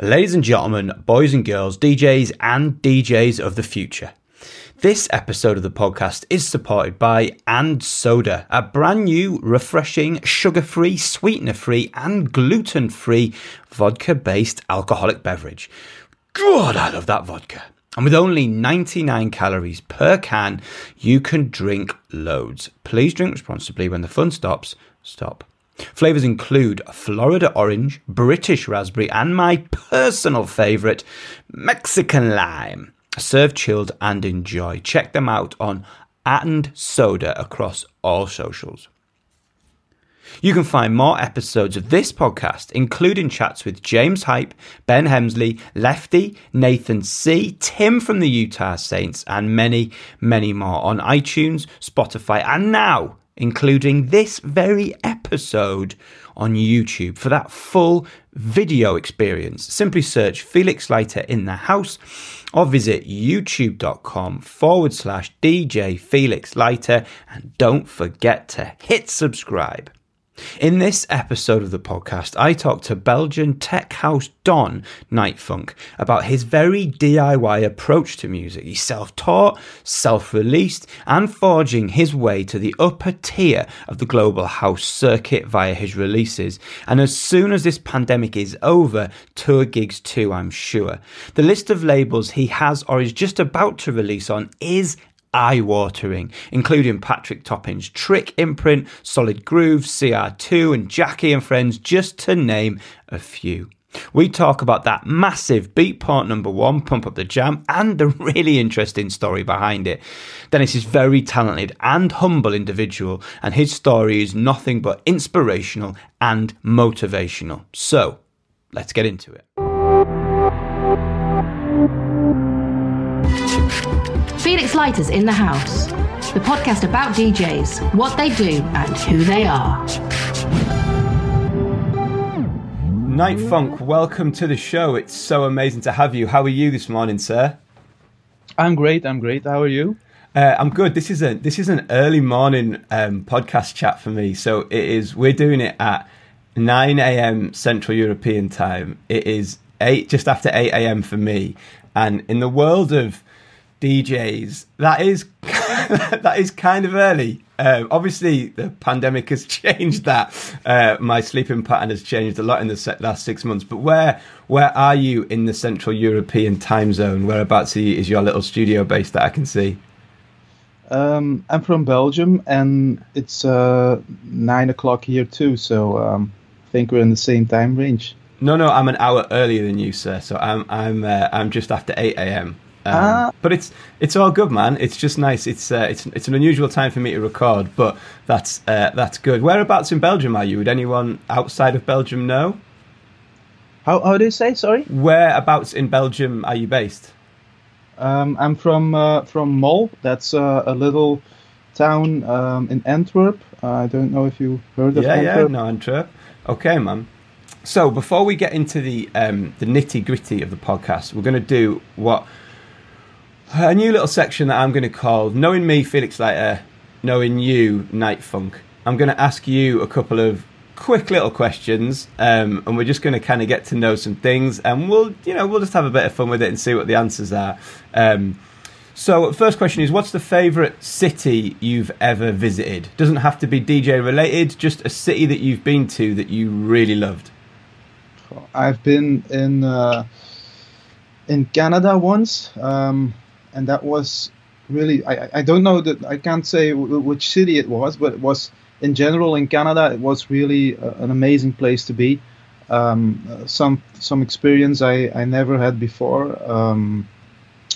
Ladies and gentlemen, boys and girls, DJs and DJs of the future. This episode of the podcast is supported by And Soda, a brand new, refreshing, sugar free, sweetener free, and gluten free vodka based alcoholic beverage. God, I love that vodka. And with only 99 calories per can, you can drink loads. Please drink responsibly when the fun stops. Stop. Flavours include Florida orange, British raspberry, and my personal favourite, Mexican lime. Serve chilled and enjoy. Check them out on and Soda across all socials. You can find more episodes of this podcast, including chats with James Hype, Ben Hemsley, Lefty, Nathan C., Tim from the Utah Saints, and many, many more on iTunes, Spotify, and now including this very episode on YouTube. For that full video experience, simply search Felix Leiter in the house or visit youtube.com forward slash DJ Felix Leiter and don't forget to hit subscribe. In this episode of the podcast, I talk to Belgian tech house Don NightFunk about his very DIY approach to music. He's self taught, self released, and forging his way to the upper tier of the global house circuit via his releases. And as soon as this pandemic is over, tour gigs too, I'm sure. The list of labels he has or is just about to release on is eye watering, including Patrick Topping's Trick imprint, Solid Grooves, CR2, and Jacky and Friends, just to name a few. We talk about that massive Beatport number one, Pump Up the Jam, and the really interesting story behind it. Dennis is a very talented and humble individual, and his story is nothing but inspirational and motivational. So, let's get into it. Felix Leiter's in the house. The podcast about DJs, what they do, and who they are. Night Funk, welcome to the show. It's so amazing to have you. How are you this morning, sir? I'm great. I'm great. How are you? Uh, I'm good. This is a this is an early morning um, podcast chat for me. So it is. We're doing it at 9 a.m. Central European time. It is eight just after 8 a.m. for me. And in the world of DJs. That is that is kind of early. Um, obviously, the pandemic has changed that. Uh, my sleeping pattern has changed a lot in the last six months. But where where are you in the Central European time zone? Whereabouts is your little studio base that I can see? Um, I'm from Belgium, and it's uh, nine o'clock here too. So um, I think we're in the same time range. No, no, I'm an hour earlier than you, sir. So I'm I'm uh, I'm just after eight a.m. Um, uh, but it's it's all good, man. It's just nice. It's uh, it's it's an unusual time for me to record, but that's uh, that's good. Whereabouts in Belgium are you? Would anyone outside of Belgium know? How how do you say? Sorry. Whereabouts in Belgium are you based? Um, I'm from uh, from Mol. That's uh, a little town um, in Antwerp. I don't know if you heard of yeah, Antwerp. Yeah, no, Antwerp. Okay, man. So before we get into the um, the nitty gritty of the podcast, we're going to do what a new little section that I'm going to call Knowing Me, Felix Leiter, Knowing You, Night Funk. I'm going to ask you a couple of quick little questions, um, and we're just going to kind of get to know some things, and we'll, you know, we'll just have a bit of fun with it and see what the answers are. Um, so, first question is, what's the favourite city you've ever visited? Doesn't have to be DJ related, just a city that you've been to that you really loved. I've been in uh, in Canada once. Um, and that was really I, I don't know that I can't say w- which city it was, but it was in general in Canada. It was really a, an amazing place to be. Um, uh, some some experience I, I never had before um,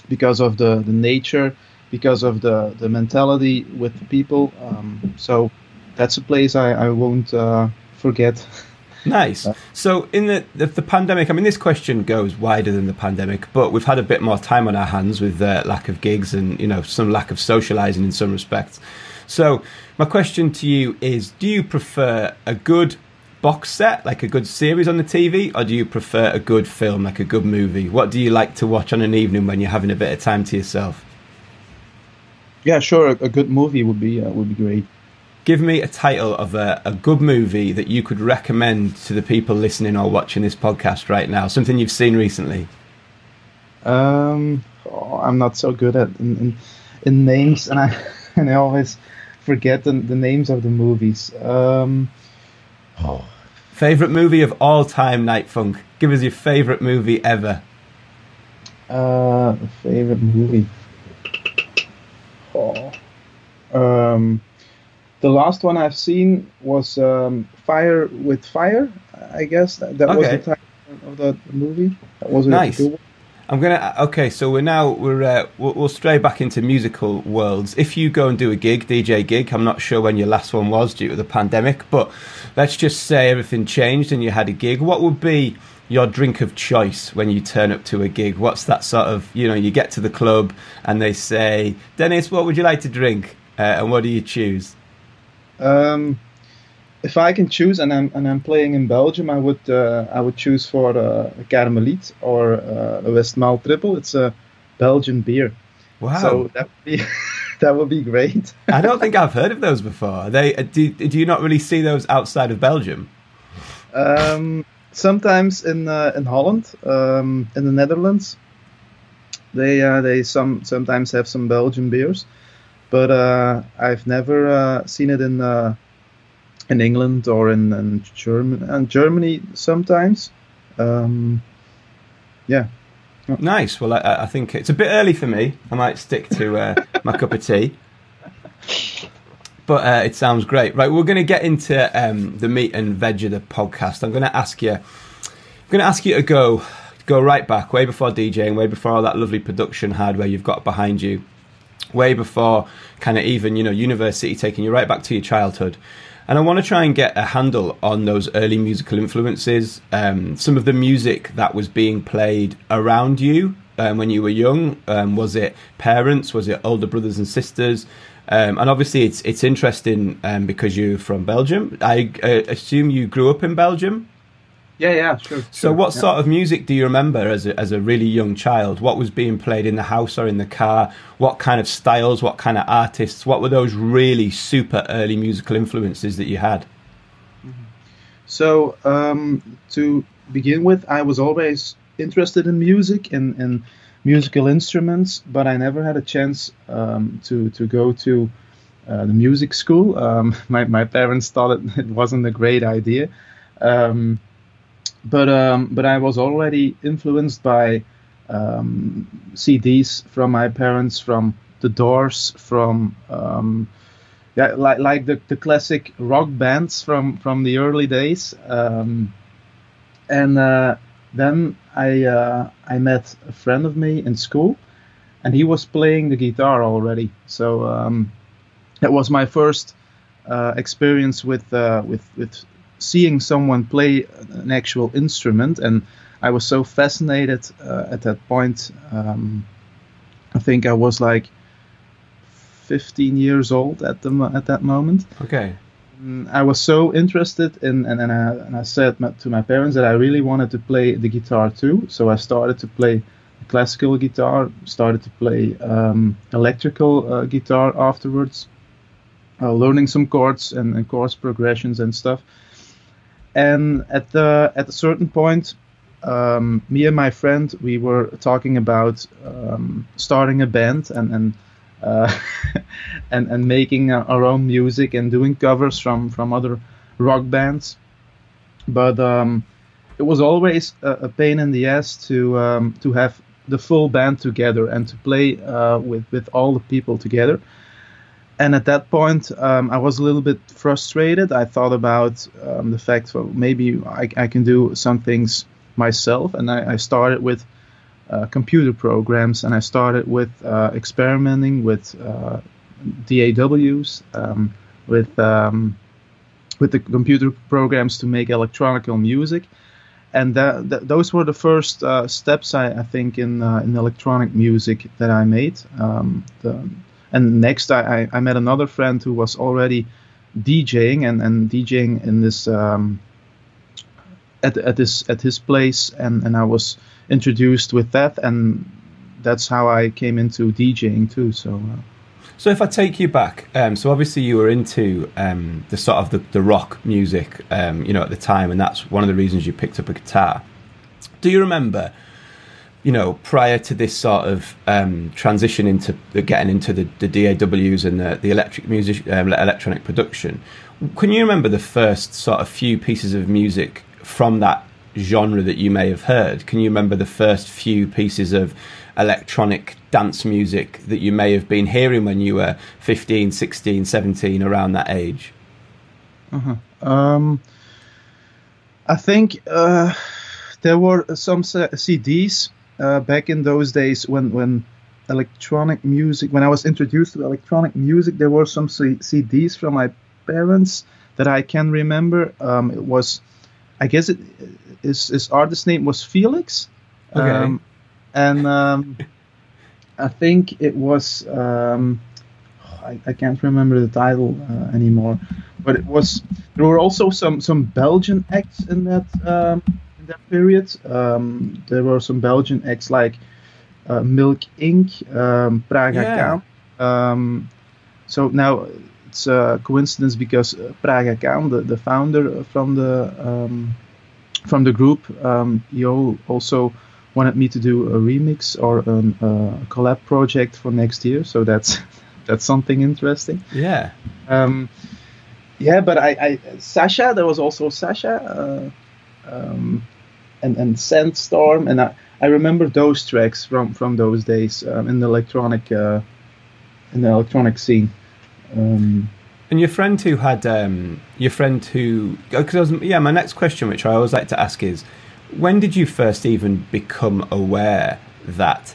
because of the, the nature, because of the, the mentality with the people. Um, so that's a place I, I won't uh, forget. Nice. So, in the, the, the pandemic, I mean, this question goes wider than the pandemic, but we've had a bit more time on our hands with uh, lack of gigs and you know some lack of socialising in some respects. So, my question to you is: Do you prefer a good box set, like a good series on the TV, or do you prefer a good film, like a good movie? What do you like to watch on an evening when you're having a bit of time to yourself? Yeah, sure. A, a good movie would be uh, would be great. Give me a title of a, a good movie that you could recommend to the people listening or watching this podcast right now. Something you've seen recently. Um, oh, I'm not so good at in, in, in, names, and I and I always forget the, the names of the movies. Um, oh. Favorite movie of all time, Night Funk. Give us your favorite movie ever. Uh, favorite movie. Oh. Um, the last one I've seen was um, Fire with Fire. I guess that, that okay. was the title of the movie. That was nice. I'm gonna okay. So we're now we're uh, we'll, we'll, stray back into musical worlds. If you go and do a gig, DJ gig, I'm not sure when your last one was due to the pandemic, but let's just say everything changed and you had a gig. What would be your drink of choice when you turn up to a gig? What's that sort of you know you get to the club and they say, Dennis, what would you like to drink? Uh, and what do you choose? Um, if I can choose, and I'm and I'm playing in Belgium, I would uh, I would choose for uh, a Karmeliet or uh, a Westmalle Tripel. It's a Belgian beer. Wow! So that would be that would be great. I don't think I've heard of those before. They uh, do, do you not really see those outside of Belgium? Um, sometimes in uh, in Holland, um, in the Netherlands, they uh, they some sometimes have some Belgian beers but uh, I've never uh, seen it in uh, in England or in, in Germany and Germany sometimes. Um, yeah. Nice. Well, I, I, think it's a bit early for me. I might stick to uh, my cup of tea. But uh, it sounds great. Right, we're going to get into um, the meat and veg of the podcast. I'm going to ask you. I'm going to ask you to go go right back, way before DJing, way before all that lovely production hardware you've got behind you way before kind of even you know university taking you right back to your childhood and I want to try and get a handle on those early musical influences, um, some of the music that was being played around you um, when you were young. Um, was it parents? Was it older brothers and sisters? Um, and obviously, it's it's interesting um, because you're from Belgium. I uh, assume you grew up in Belgium. Yeah, yeah, sure. So, what yeah. sort of music do you remember as a, as a really young child? What was being played in the house or in the car? What kind of styles? What kind of artists? What were those really super early musical influences that you had? Mm-hmm. So, um, to begin with, I was always interested in music and, and musical instruments, but I never had a chance um, to to go to uh, the music school. Um, my my parents thought it, it wasn't a great idea. Um, but um, but I was already influenced by um, CDs from my parents, from The Doors, from um, yeah, like like the, the classic rock bands from from the early days. Um, and uh, then I uh, I met a friend of me in school, and he was playing the guitar already. So um, that was my first uh, experience with uh, with with seeing someone play an actual instrument, and I was so fascinated uh, at that point. Um, I think I was like 15 years old at the at that moment. Okay. Mm, I was so interested in, and, and, I, and I said to my parents that I really wanted to play the guitar too. So I started to play classical guitar, started to play um, electrical uh, guitar afterwards, uh, learning some chords and, and chords progressions and stuff and at the at a certain point um, me and my friend we were talking about um, starting a band and and uh, and and making our own music and doing covers from from other rock bands. But um, it was always a, a, pain in the ass to um, to have the full band together and to play uh, with with all the people together and at that point, um, I was a little bit frustrated. I thought about um, the fact, well, maybe I, I, can do some things myself, and I, I started with uh, computer programs, and I started with uh, experimenting with uh, DAWs, um, with um, with the computer programs to make electronical music, and that, that, those were the first uh, steps I, I think in uh, in electronic music that I made. Um, the, and next, I, I met another friend who was already DJing and, and DJing in this um, at at this at his place, and, and I was introduced with that, and that's how I came into DJing too. So. Uh, So if I take you back, um, so obviously you were into um, the sort of the, the rock music, um, you know, at the time, and that's one of the reasons you picked up a guitar. Do you remember, you know, prior to this sort of um, transition into the, getting into the, the DAWs and the, the electric music, um, electronic production? Can you remember the first sort of few pieces of music from that genre that you may have heard? Can you remember the first few pieces of electronic dance music that you may have been hearing when you were 15, 16, 17, around that age? Uh-huh. Um, I think uh, there were some CDs uh, back in those days when, when electronic music, when I was introduced to electronic music, there were some C- CDs from my parents that I can remember. Um, it was, I guess, it, his, his artist name was Felix. Okay. Um, and um, I think it was um, I, I, can't remember the title uh, anymore, but it was there were also some some Belgian acts in that um, that period. Um, there were some Belgian acts like uh, Milk Inc., um, Praga yeah. Um, so now it's a coincidence because uh, Praga Khan, the, the founder from the um, from the group, um, he also wanted me to do a remix or a uh, collab project for next year. So that's that's something interesting. Yeah. Um, yeah, but I, I Sasha, there was also Sasha, uh, um, and and Sandstorm, and I, I remember those tracks from from those days um, in the electronic uh, in the electronic scene. Um, and your friend who had um, your friend who because yeah, my next question, which I always like to ask is when did you first even become aware that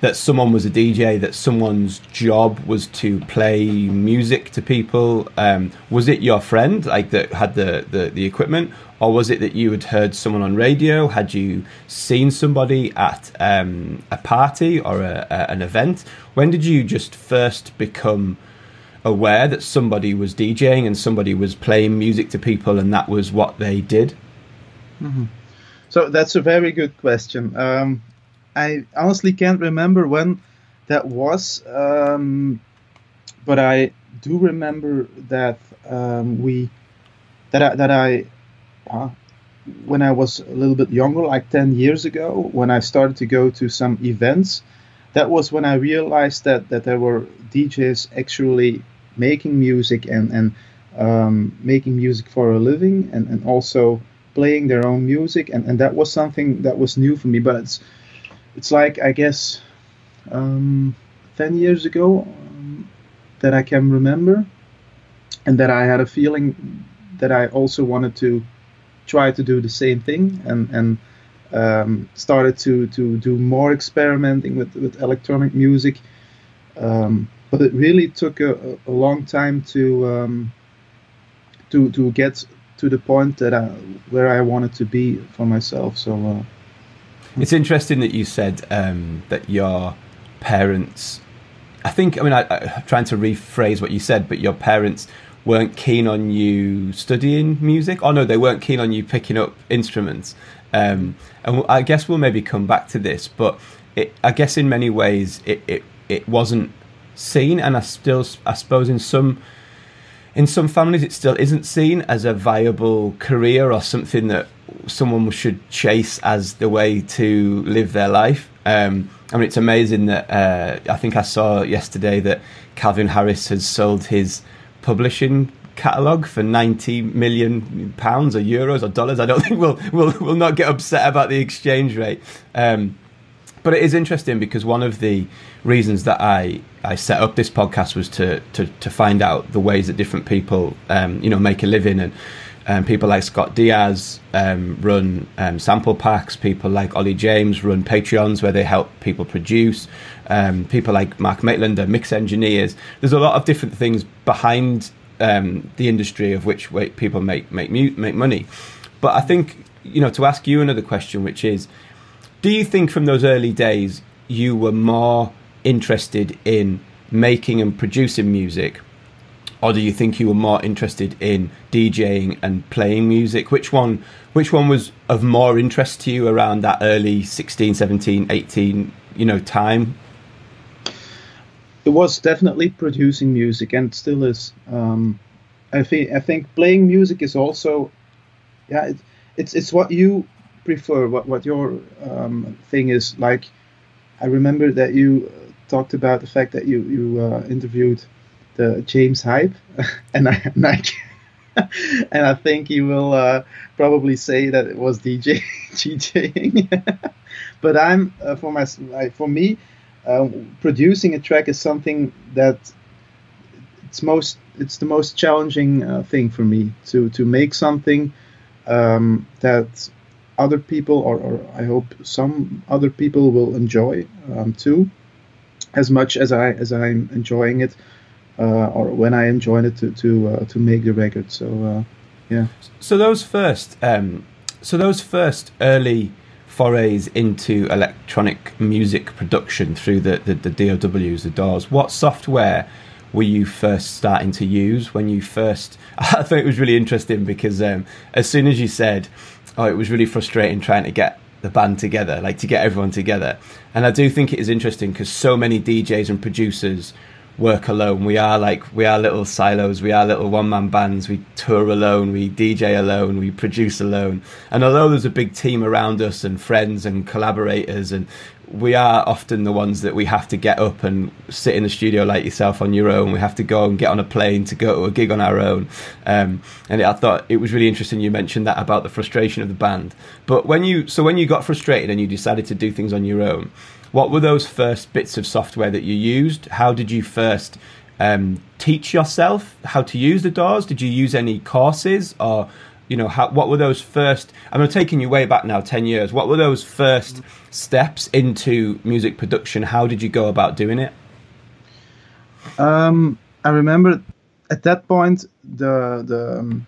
that someone was a DJ, that someone's job was to play music to people? Um, was it your friend, like that had the, the, the equipment, or was it that you had heard someone on radio? Had you seen somebody at um, a party or a, a, an event? When did you just first become aware that somebody was DJing and somebody was playing music to people, and that was what they did? Mm-hmm. So that's a very good question. Um, I honestly can't remember when that was, um, but I do remember that um, we that I, that I uh, when I was a little bit younger, like ten years ago, when I started to go to some events, that was when I realized that that there were DJs actually making music and and um, making music for a living, and and also playing their own music, and, and that was something that was new for me. But it's it's like I guess um, ten years ago um, that I can remember, and that I had a feeling that I also wanted to try to do the same thing, and and um, started to to do more experimenting with with electronic music. Um, but it really took a, a long time to um, to to get to the point that I, where I wanted to be for myself. So uh, it's interesting that you said um, that your parents. I think I mean I, am trying to rephrase what you said, but your parents weren't keen on you studying music. Oh no, they weren't keen on you picking up instruments. Um, and I guess we'll maybe come back to this, but it, I guess in many ways it, it it wasn't seen, and I still I suppose in some in some families it still isn't seen as a viable career or something that someone should chase as the way to live their life. Um, I mean, it's amazing that uh, I think I saw yesterday that Calvin Harris has sold his publishing catalogue for 90 million pounds or euros or dollars. I don't think we'll, we'll, we'll not get upset about the exchange rate. Um, but it is interesting because one of the reasons that I, I set up this podcast was to, to, to find out the ways that different people um, you know make a living and um, people like Scott Diaz um, run um, sample packs. People like Ollie James run Patreons where they help people produce. Um, people like Mark Maitland are mix engineers. There's a lot of different things behind um, the industry of which people make make make money. But I think you know to ask you another question, which is do you think from those early days you were more interested in making and producing music? Or do you think you were more interested in DJing and playing music? Which one which one was of more interest to you around that early 16, 17, 18, you know, time? it was definitely producing music and still is. Um, I think I think playing music is also, yeah, it, it's it's what you prefer, what what your um, thing is. Like, I remember that you talked about the fact that you you uh, interviewed the James Hype, and I and I, and I think he will uh, probably say that it was DJ DJing. but I'm uh, for my for me uh, producing a track is something that it's most it's the most challenging uh, thing for me to to make something um, that other people or, or, I hope some other people will enjoy um, too as much as I as I'm enjoying it or when I enjoyed it to to uh, to make the record so uh, yeah so those first um, so those first early forays into electronic music production through the, the, the DOWs, the DAWs. What software were you first starting to use when you first? I thought it was really interesting because um, as soon as you said, "Oh, it was really frustrating trying to get the band together, like to get everyone together," and I do think it is interesting because so many DJs and producers work alone. We are like we are little silos. We are little one man bands. We tour alone. We DJ alone. We produce alone. And although there's a big team around us and friends and collaborators, and we are often the ones that we have to get up and sit in the studio like yourself on your own. We have to go and get on a plane to go to a gig on our own. Um, and I thought it was really interesting you mentioned that about the frustration of the band. But when you so when you got frustrated and you decided to do things on your own what were those first bits of software that you used? How did you first um, teach yourself how to use the DAWs? Did you use any courses or you know how, what were those first i'm taking you way back now 10 years what were those first steps into music production how did you go about doing it um, i remember at that point the the um,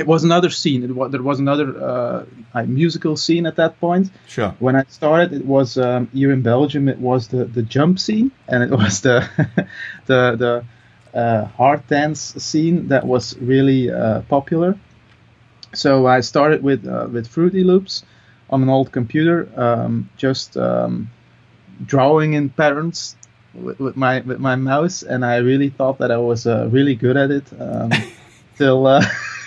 it was another scene. It was, there was another uh, musical scene at that point. Sure. When I started, it was um, here in Belgium. It was the, the jump scene, and it was the the the uh, hard dance scene that was really uh, popular. So I started with uh, with Fruity Loops on an old computer, um, just um, drawing in patterns with, with, my with my mouse, and I really thought that I was uh, really good at it. Um, till uh,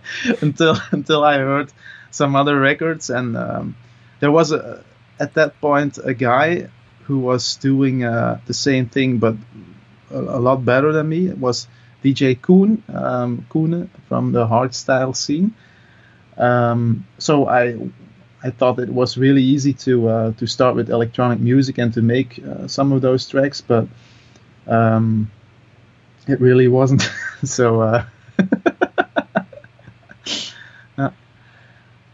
until until I heard some other records, and um, there was a at that point a guy who was doing uh, the same thing, but a, a, lot better than me. It was DJ Koen um, Coone from the hardstyle scene. Um, so I I thought it was really easy to uh, to start with electronic music and to make uh, some of those tracks, but um, it really wasn't. so uh,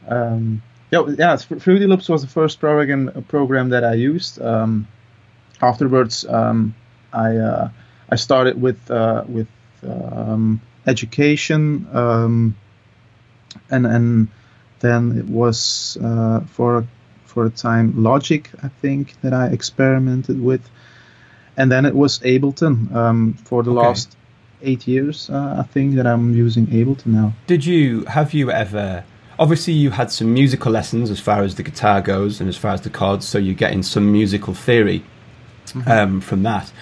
Um, yeah, yeah, Fruity Loops was the first program program that I used. Um, afterwards, um, I uh, I started with uh, with um, education, um, and and then it was uh, for for a time Logic, I think, that I experimented with, and then it was Ableton um, for the okay. last eight years. Uh, I think that I'm using Ableton now. Did you have you ever? obviously you had some musical lessons as far as the guitar goes and as far as the chords, so you're getting some musical theory mm-hmm. um, from that.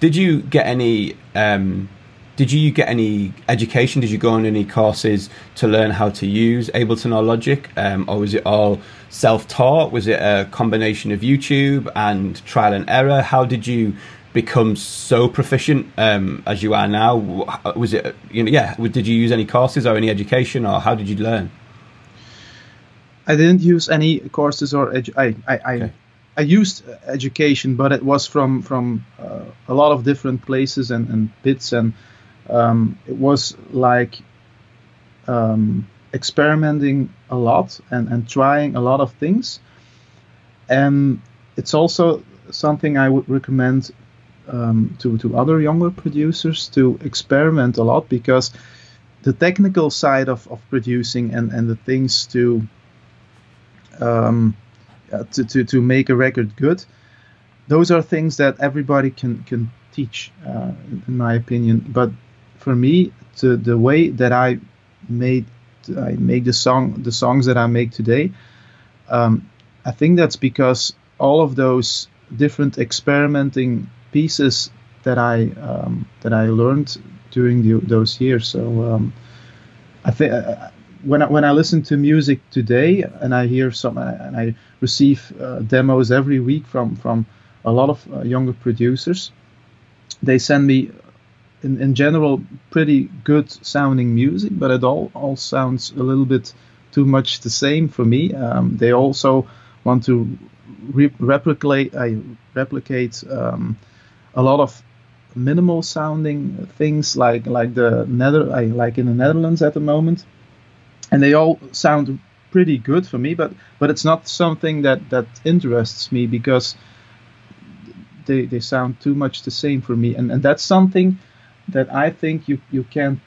Did you get any? Um, did you get any education? Did you go on any courses to learn how to use Ableton or Logic, um, or was it all self-taught? Was it a combination of YouTube and trial and error? How did you become so proficient um, as you are now? Was it you know yeah? Did you use any courses or any education, or how did you learn? I didn't use any courses or edu- I I, I, okay. I, used education, but it was from from uh, a lot of different places and, and bits, and um, it was like um, experimenting a lot and, and trying a lot of things. And it's also something I would recommend um, to to other younger producers to experiment a lot because the technical side of, of producing and, and the things to um, to, to, to make a record good. Those are things that everybody can can teach, uh, in my opinion. But for me, to the way that I made I make the song the songs that I make today, um, I think that's because all of those different experimenting pieces that I um, that I learned during the, those years. So um, I think uh, when I, when I listen to music today and I hear some and I receive uh, demos every week from from a lot of uh, younger producers, they send me in, in general pretty good sounding music, but it all all sounds a little bit too much the same for me. Um, they also want to re- replicate uh, replicate um, a lot of minimal sounding things like like the nether like in the Netherlands at the moment, and they all sound pretty good for me. But but it's not something that that interests me because they they sound too much the same for me, and and that's something that I think you you can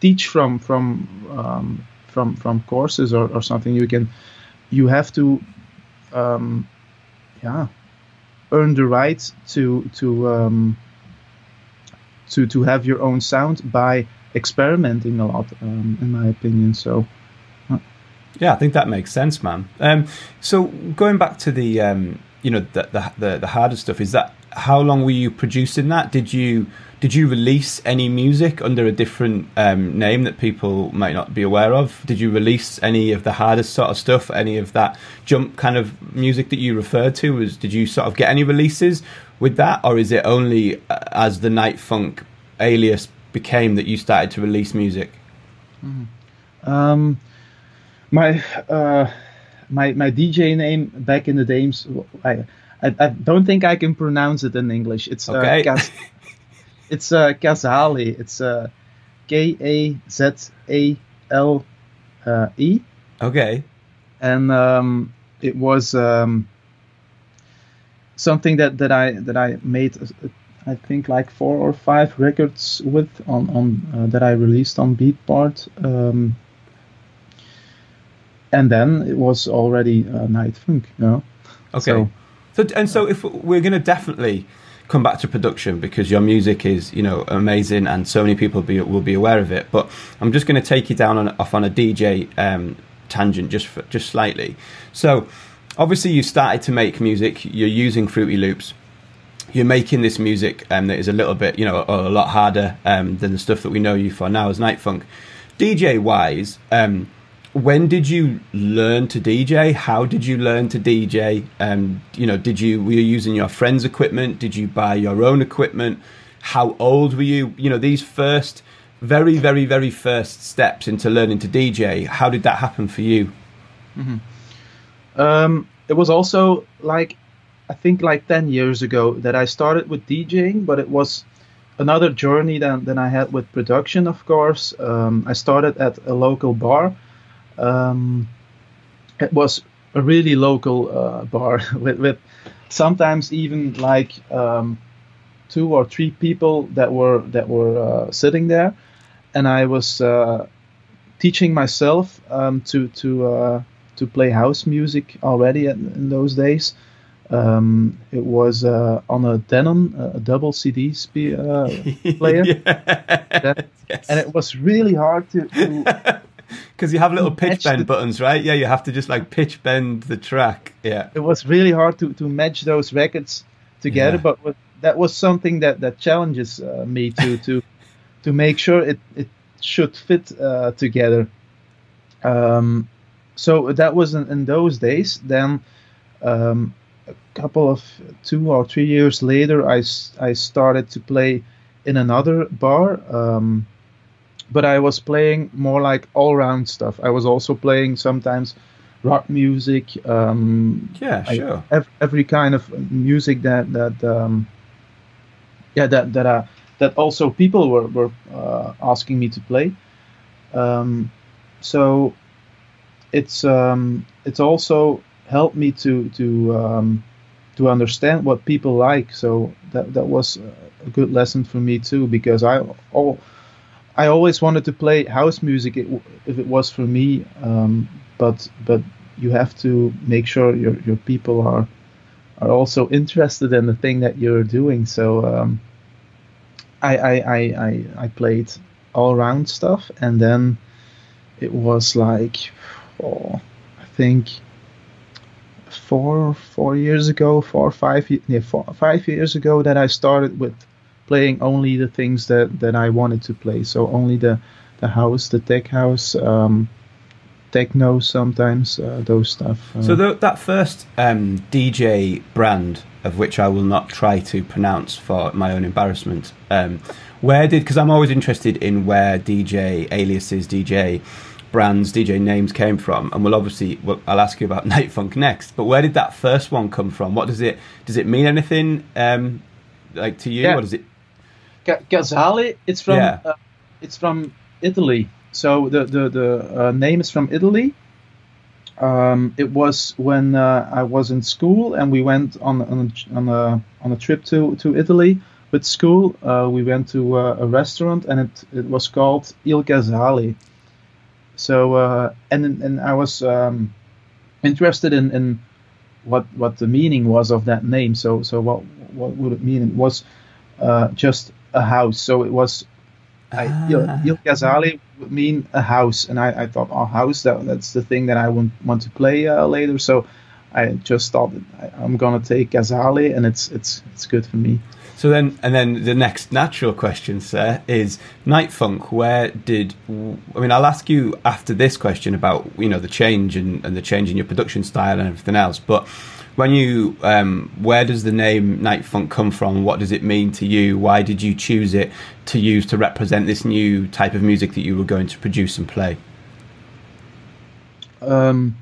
teach from from um, from from courses or, or something. You can you have to um, yeah earn the right to to um, to to have your own sound by experimenting a lot, um, in my opinion. So. Uh. Yeah, I think that makes sense, man. Um, so going back to the, um, you know, the, the, the the harder stuff, is that how long were you producing that? Did you did you release any music under a different um, name that people might not be aware of? Did you release any of the hardest sort of stuff, any of that jump kind of music that you referred to? Was did you sort of get any releases with that, or is it only uh, as the Night Funk alias became that you started to release music? Mm-hmm. Um, my uh, my my DJ name back in the days, I, I, I don't think I can pronounce it in English. It's uh, okay. uh, it's uh, Kazale. It's uh, K A Z A L uh, E. Okay. And um, it was um, something that, that I that I made. Uh, I think like four or five records with on on uh, that I released on Beatport. Um, and then it was already uh, Night Funk, you know. Okay. So, so and so if we're going to definitely come back to production because your music is you know amazing and so many people be, will be aware of it. But I'm just going to take you down on, off on a DJ um, tangent just for, just slightly. So obviously you started to make music. You're using Fruity Loops. You're making this music um, that is a little bit you know a, a lot harder um, than the stuff that we know you for now as Night Funk. DJ wise. Um, when did you learn to DJ? How did you learn to DJ? Um, you know, did you were you using your friend's equipment? Did you buy your own equipment? How old were you? You know, these first, very, very, very first steps into learning to DJ. How did that happen for you? Mm-hmm. Um, it was also like, I think like ten years ago that I started with DJing, but it was another journey than than I had with production. Of course, um, I started at a local bar um, it was a really local uh, bar with, with, sometimes even like um, two or three people that were that were uh, sitting there, and I was uh, teaching myself um, to to uh, to play house music already in, in those days. Um, it was uh, on a Denon, a double CD spe- uh, player, yes. and it was really hard to, to because you have little pitch bend the, buttons, right? Yeah, you have to just like pitch bend the track. Yeah, it was really hard to to match those records together, yeah. but that was something that that challenges uh, me to to to make sure it it should fit uh, together. Um, so that was in, in those days. Then um, a couple of two or three years later, I I started to play in another bar. Um, but I was playing more like all round stuff. I was also playing sometimes rock music. Um, yeah, sure. I, every, every, kind of music that that um, yeah that that uh, that also people were were uh, asking me to play. Um, so it's um, it's also helped me to to um, to understand what people like. So that that was a good lesson for me too because I all I always wanted to play house music if it was for me, um, but but you have to make sure your your people are are also interested in the thing that you're doing. So um, I, I, I I I played all round stuff, and then it was like, oh, I think four four years ago, four five yeah four, five years ago that I started with playing only the things that, that I wanted to play. So only the the house, the tech house, um, techno sometimes, uh, those stuff. Uh, So the, that first um, DJ brand, of which I will not try to pronounce for my own embarrassment, um, where did? Because I'm always interested in where DJ aliases, DJ brands, DJ names came from, and we'll obviously well, I'll ask you about Night Funk next. But where did that first one come from? What does it does it mean anything um, like to you? Yeah. What does it? Kazale, it's from Yeah. uh, it's from Italy. So the the the uh, name is from Italy. Um, it was when uh, I was in school and we went on on a, on a on a trip to to Italy with school. Uh, we went to uh, a restaurant and it it was called Il Casale. So uh, and and I was um, interested in, in what what the meaning was of that name. So so what what would it mean? It was uh, just a house. So it was I, Il, Ah. Il Casale would mean a house, and I, I thought, oh, house. That, that's the thing that I want want to play uh, later. So I just thought I, I'm gonna take Kazale, and it's it's it's good for me. So then, and then the next natural question, sir, is Night Funk. Where did I mean? I'll ask you after this question about you know the change and, and the change in your production style and everything else. But when you, um, where does the name Night Funk come from? What does it mean to you? Why did you choose it to use to represent this new type of music that you were going to produce and play? Um,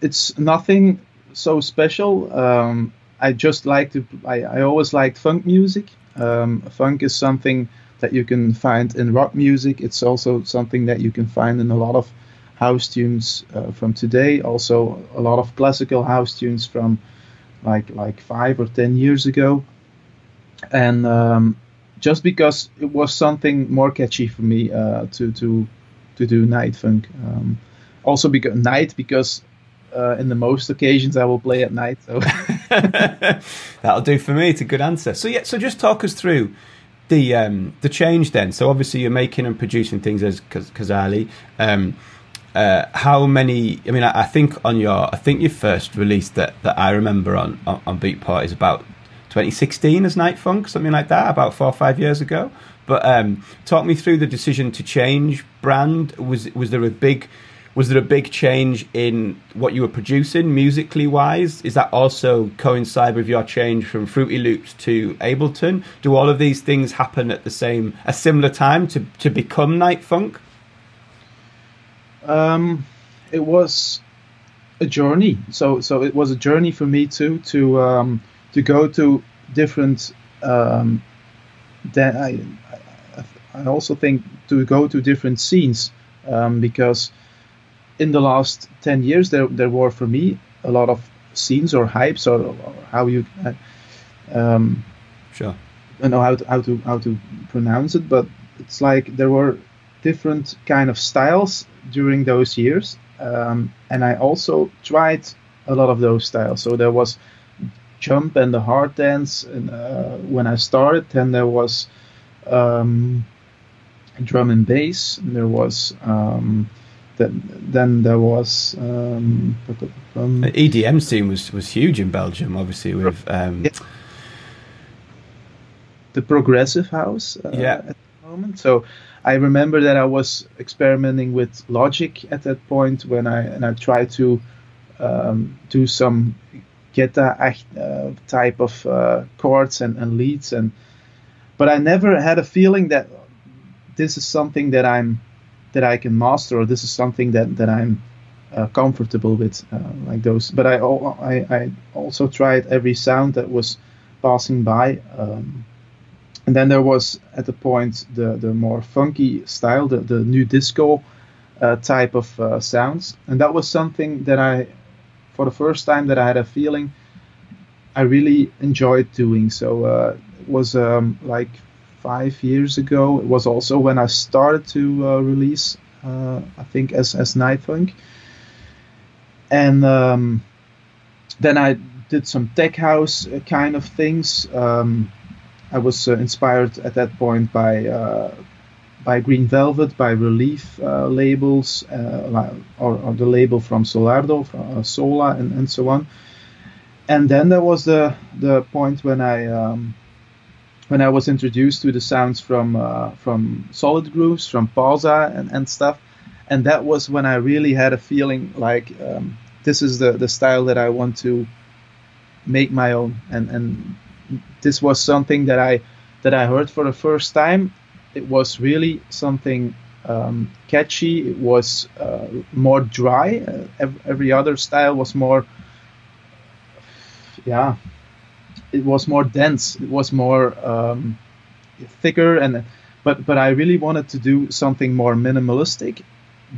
it's nothing so special. Um, I just like to. I, I always liked funk music. Um, funk is something that you can find in rock music. It's also something that you can find in a lot of house tunes uh, from today. Also, a lot of classical house tunes from like like five or ten years ago. And um, just because it was something more catchy for me uh, to to to do night funk. Um, also because night because uh, in the most occasions I will play at night. So That'll do for me. It's a good answer. So yeah, so just talk us through the um, the change then. So obviously you're making and producing things as Kaz- Kazale. Um, uh, how many? I mean, I, I think on your, I think your first release that, that I remember on, on on Beatport is about 2016 as Night Funk, something like that, about four or five years ago. But um, talk me through the decision to change brand. Was was there a big was there a big change in what you were producing musically wise? Is that also coincide with your change from Fruity Loops to Ableton? Do all of these things happen at the same a similar time to to become Night Funk? Um, it was a journey. So so it was a journey for me too to um, to go to different. Um, then I, I also think to go to different scenes um, because in the last 10 years there there were for me a lot of scenes or hypes or, or how you uh, um, Sure. I don't know how to, how to how to pronounce it, but it's like there were different kind of styles during those years, um, and I also tried a lot of those styles. So there was jump and the hard dance, and uh, when I started, and there was um, drum and bass. And there was um, then then there was um, The EDM scene was was huge in Belgium, obviously with um, Yeah. the progressive house uh, Yeah. at the moment. So I remember that I was experimenting with Logic at that point when I and I tried to um, do some guitar uh, type of uh, chords and, and leads and but I never had a feeling that this is something that I'm that I can master or this is something that that I'm uh, comfortable with uh, like those. But I, I I also tried every sound that was passing by um, and then there was at the point the the more funky style the the new disco uh, type of uh, sounds. And that was something that I for the first time that I had a feeling I really enjoyed doing. So uh, it was um, like five years ago. It was also when I started to uh, release uh, I think as as Night Funk. And um, then I did some tech house uh, kind of things. Um, I was uh, inspired at that point by uh, by Green Velvet, by Relief uh, labels, or, or the label from Solardo, from, Sola, and, and so on. And then there was the the point when I um, when I was introduced to the sounds from uh, from Solid Grooves, from PAWSA and, and stuff, and that was when I really had a feeling like um, this is the the style that I want to make my own, and and this was something that I that I heard for the first time. It was really something um, catchy. It was uh, more dry. Uh, every, other style was more, yeah, it was more dense. It was more um, thicker, and but but I really wanted to do something more minimalistic,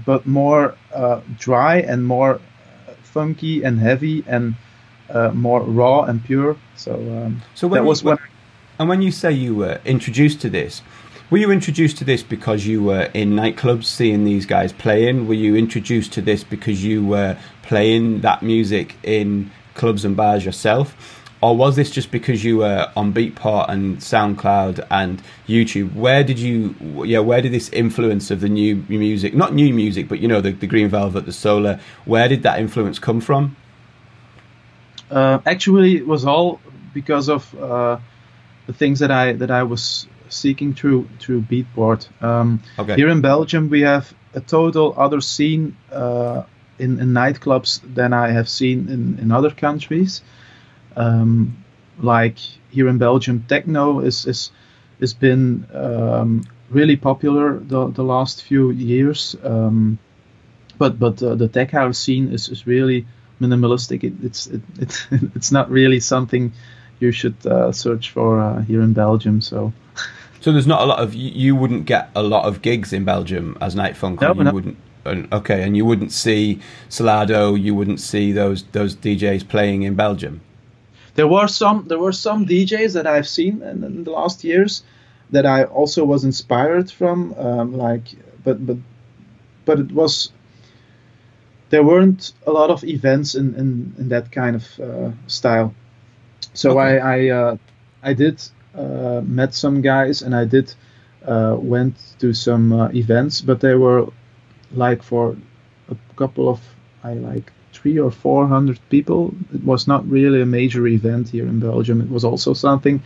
but more uh, dry and more uh, funky and heavy and uh, more raw and pure. So um, so that was when. And when you say you were introduced to this, were you introduced to this because you were in nightclubs seeing these guys playing? Were you introduced to this because you were playing that music in clubs and bars yourself? Or was this just because you were on Beatport and SoundCloud and YouTube? Where did you, yeah, where did this influence of the new music, not new music, but you know, the, the Green Velvet, the Solar, where did that influence come from? Uh, actually, it was all because of uh, the things that I that I was seeking through through Beatport. Um, okay. Here in Belgium, we have a total other scene uh, in, in nightclubs than I have seen in, in other countries. Um, like here in Belgium, techno is is has been um, really popular the, the last few years. Um, but but uh, the tech house scene is, is really minimalistic. It, it's it, it, it's not really something you should uh, search for uh, here in Belgium. So. So there's not a lot of you wouldn't get a lot of gigs in Belgium as NightFunk. No, you no. wouldn't. Okay, and you wouldn't see Solardo. You wouldn't see those those DJs playing in Belgium. There were some there were some DJs that I've seen in, in the last years that I also was inspired from. Um, like, but but but it was there weren't a lot of events in in, in that kind of uh, style. So okay. I I uh, I did uh, met some guys and I did uh, went to some uh, events, but they were like for a couple of I like three or four hundred people. It was not really a major event here in Belgium. It was also something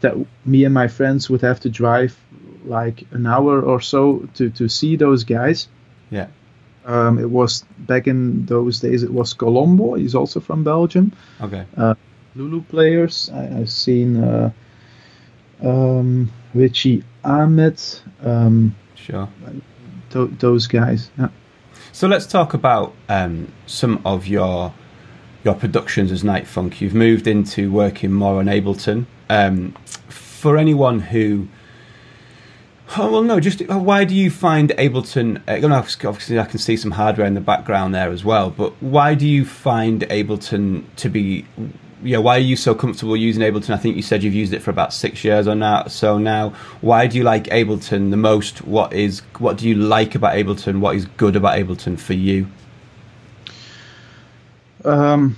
that me and my friends would have to drive like an hour or so to to see those guys. Yeah. Um, it was back in those days. It was Kolombo. He's also from Belgium. Okay. Uh, Loulou Players. I, have seen uh, um, Richy Ahmed. Um, sure. Th- those guys. Yeah. So let's talk about um, some of your your productions as NightFunk. You've moved into working more on Ableton. Um, for anyone who Oh, well, no. Just uh, why do you find Ableton? Uh, obviously, I can see some hardware in the background there as well. But why do you find Ableton to be yeah, why are you so comfortable using Ableton? I think you said you've used it for about six years or now. So now, why do you like Ableton the most? What is what do you like about Ableton? What is good about Ableton for you? Um,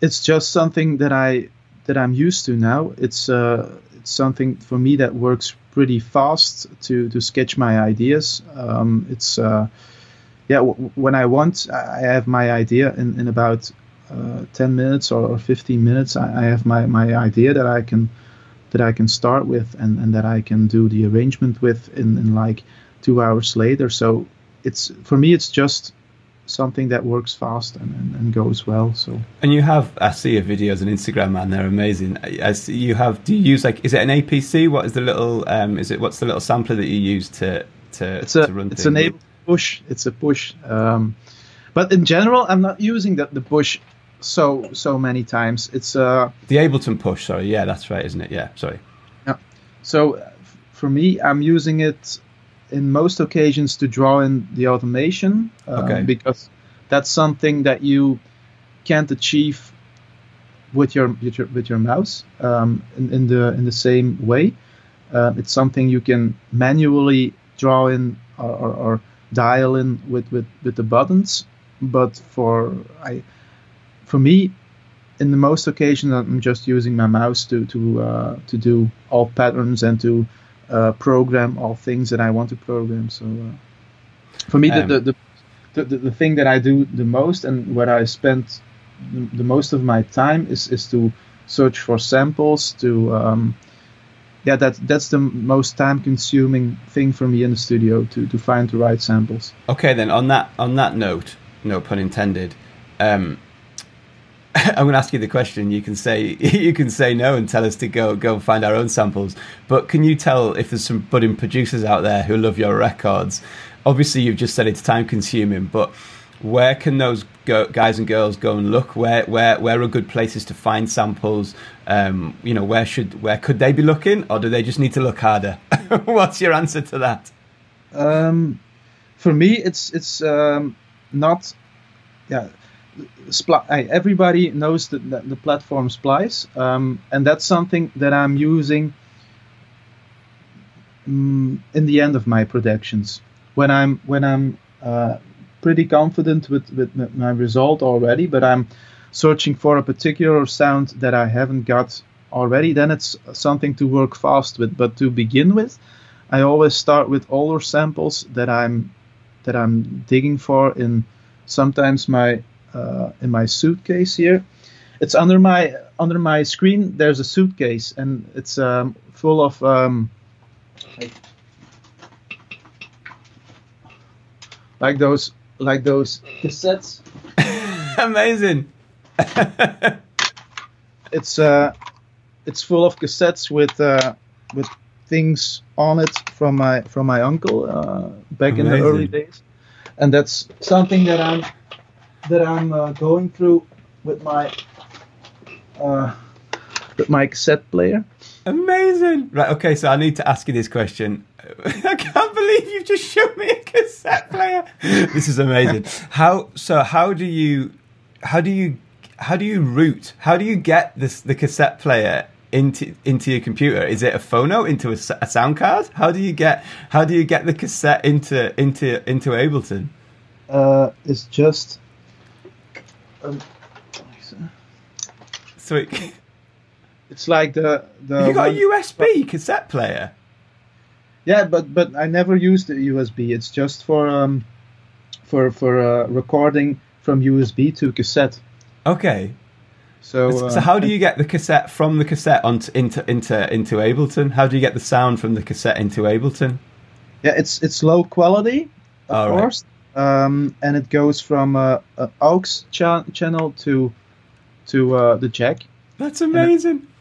it's just something that I that I'm used to now. It's uh, it's something for me that works pretty fast to to sketch my ideas. Um, it's uh, yeah, w- when I want, I have my idea in, in about uh, 10 minutes or, 15 minutes I, I, have my, my idea that I can that I can start with and, and that I can do the arrangement with in, in like two hours later so it's for me it's just something that works fast and, and, and, goes well so and you have I see your videos on Instagram man they're amazing see you have do you use like is it an APC what is the little um is it what's the little sampler that you use to to, it's a, to run it's an a push it's a push um but in general I'm not using the, the push so so many times. It's uh the Ableton push. Sorry, yeah, that's right, isn't it? Yeah, sorry. Yeah. So for me, I'm using it in most occasions to draw in the automation. Uh, okay. Because that's something that you can't achieve with your with your, with your mouse um, in, in the in the same way. Uh, it's something you can manually draw in or, or, or dial in with, with, with the buttons. But for I for me, in the most occasions, I'm just using my mouse to to uh, to do all patterns and to uh, program all things that I want to program. So uh, for me, um, the, the, the, the, the thing that I do the most and where I spend the, most of my time is is to search for samples to um, yeah, that that's the most time consuming thing for me in the studio to to find the right samples. Okay, then on that on that note, no pun intended. Um, I'm going to ask you the question. You can say you can say no and tell us to go go find our own samples. But can you tell if there's some budding producers out there who love your records? Obviously, you've just said it's time consuming, but where can those go, guys and girls go and look? Where where where are good places to find samples? Um, you know, where should where could they be looking, or do they just need to look harder? What's your answer to that? Um, for me, it's it's um, not. Yeah, Everybody knows the, the, the platform Splice, um, and that's something that I'm using um, in the end of my productions when I'm when I'm uh, pretty confident with, with my result already, but I'm searching for a particular sound that I haven't got already, then it's something to work fast with. But to begin with, I always start with older samples that I'm that I'm digging for in sometimes my uh, in my suitcase here. It's under my under my screen. There's a suitcase and it's um, full of um, like those like those cassettes. Amazing. it's uh, it's full of cassettes with uh, with things on it from my from my uncle uh, back Amazing. in the early days, and that's something that I'm that I'm uh, going through with my uh, with my cassette player. Amazing. Right. Okay. So I need to ask you this question. I can't believe you've just shown me a cassette player. This is amazing. How so? How do you? How do you? How do you route? How do you get this the cassette player into into your computer? Is it a phono into a, a sound card? How do you get? How do you get the cassette into into into Ableton? Uh, it's just. Um, Sweet. It's like the the. You got a USB cassette player. Yeah, but but I never used the USB. It's just for um, for for uh, recording from USB to cassette. Okay. So uh, so how do you get the cassette from the cassette onto into into into Ableton? How do you get the sound from the cassette into Ableton? Yeah, it's it's low quality, of All course, right. Um, and it goes from uh, a aux cha- channel to to uh, the jack. That's amazing.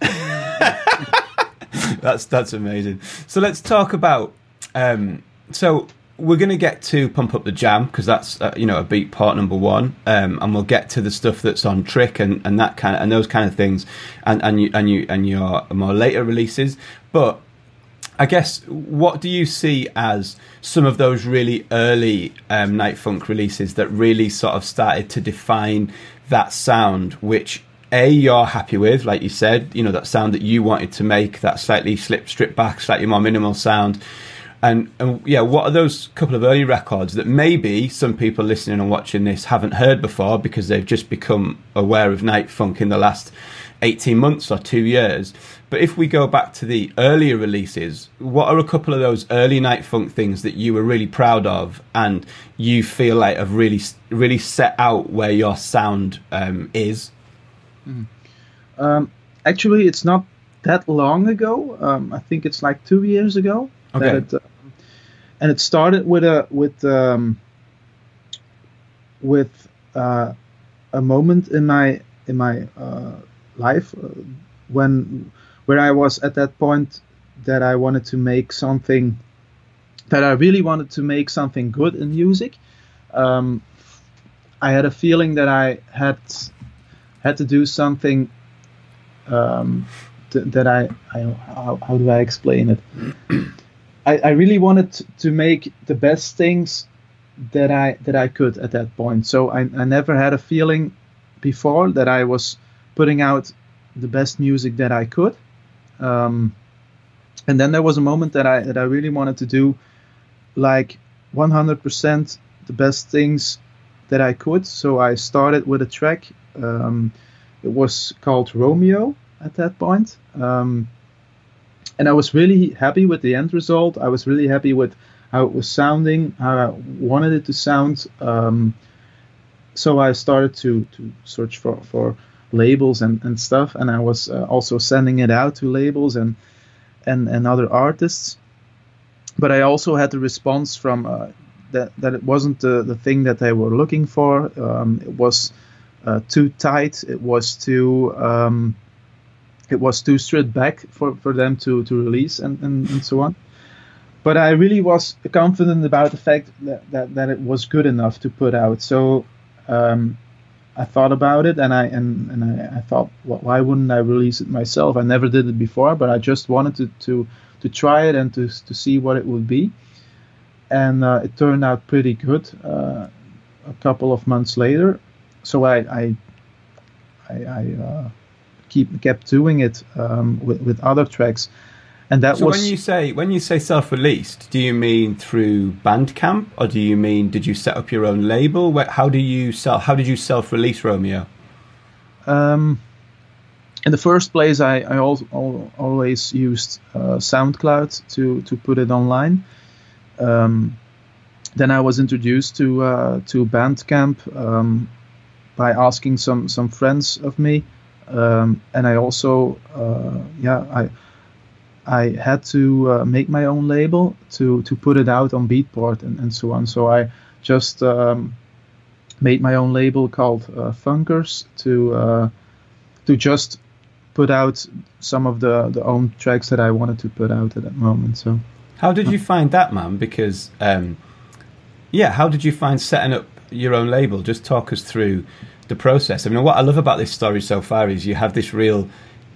that's that's amazing. So let's talk about. Um, so we're going to get to pump up the jam because that's uh, you know a Beatport number one, um, and we'll get to the stuff that's on trick and, and that kind of, and those kind of things, and and you and you and your more later releases. But I guess what do you see as some of those really early um, NightFunk releases that really sort of started to define that sound, which a you're happy with, like you said, you know that sound that you wanted to make, that slightly slip, strip back, slightly more minimal sound. And, and yeah, what are those couple of early records that maybe some people listening and watching this haven't heard before because they've just become aware of NightFunk in the last 18 months or two years. But if we go back to the earlier releases, what are a couple of those early NightFunk things that you were really proud of and you feel like have really, really set out where your sound um, is? Mm. Um, actually, it's not that long ago. Um, I think it's like two years ago. Okay. It, uh, and it started with a with um, with uh, a moment in my in my uh, life uh, when where I was at that point that I wanted to make something that I really wanted to make something good in music. Um, I had a feeling that I had had to do something um, th- that I, I how, how, do I explain it? I, I really wanted to make the best things that I that I could at that point. So I, I never had a feeling before that I was putting out the best music that I could. Um, and then there was a moment that I that I really wanted to do like 100% the best things that I could. So I started with a track um, it was called Romeo at that point. Um, and I was really happy with the end result. I was really happy with how it was sounding, how I wanted it to sound. Um, so I started to, to search for, for labels and, and stuff, and I was uh, also sending it out to labels. And and and other artists. But I also had the response from uh, that that it wasn't the the thing that they were looking for. Um, it was uh, too tight. It was too um, it was too stripped back for, for them to, to release and, and, and so on. But I really was confident about the fact that, that, that it was good enough to put out. So um, I thought about it and I and, and I, I thought, well, why wouldn't I release it myself? I never did it before, but I just wanted to to, to try it and to, to see what it would be. And uh, it turned out pretty good uh, a couple of months later. So I I, I, I uh, keep kept doing it um, with, with other tracks. And that so was when you say when you say self-released, do you mean through Bandcamp, or do you mean did you set up your own label? How do you sell? How did you self-release Romeo? Um, in the first place, I, I al- always used uh, SoundCloud to to put it online. Um, then I was introduced to uh, to Bandcamp um, by asking some some friends of me um, and I also uh, yeah I I had to uh, make my own label to to put it out on Beatport and, and so on. So I just um, made my own label called uh, Funkers to uh, to just put out some of the the own tracks that I wanted to put out at that moment. So how did you find that, man? Because um, yeah, how did you find setting up your own label? Just talk us through the process. I mean, what I love about this story so far is you have this real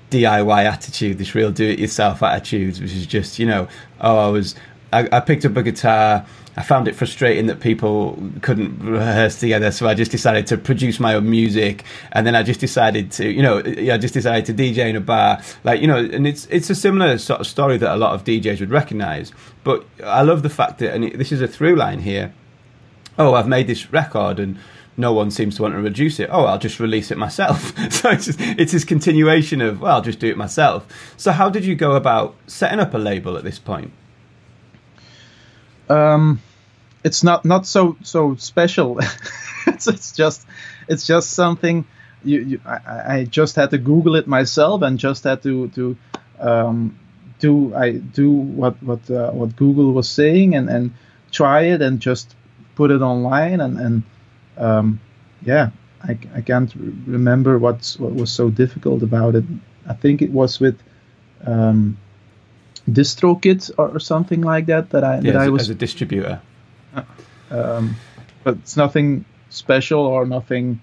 DIY attitude, this real do-it-yourself attitude, which is just, you know, oh, I was, I, I picked up a guitar. I found it frustrating that people couldn't rehearse together, so I just decided to produce my own music, and then I just decided to, you know, I just decided to DJ in a bar, like you know, and it's it's a similar sort of story that a lot of DJs would recognise. But I love the fact that, and this is a through line here. Oh, I've made this record, and no one seems to want to reduce it. Oh, I'll just release it myself. so it's just, it's this continuation of well, I'll just do it myself. So how did you go about setting up a label at this point? Um, it's not not so so special. it's, it's just it's just something. You, you I, I, just had to Google it myself and just had to to um, do I do what what uh, what Google was saying and and try it and just put it online and and um, yeah, I, I can't remember what's what was so difficult about it. I think it was with um, DistroKid or, or something like that that I yeah, that I was as a distributor. Uh, um, but it's nothing special or nothing.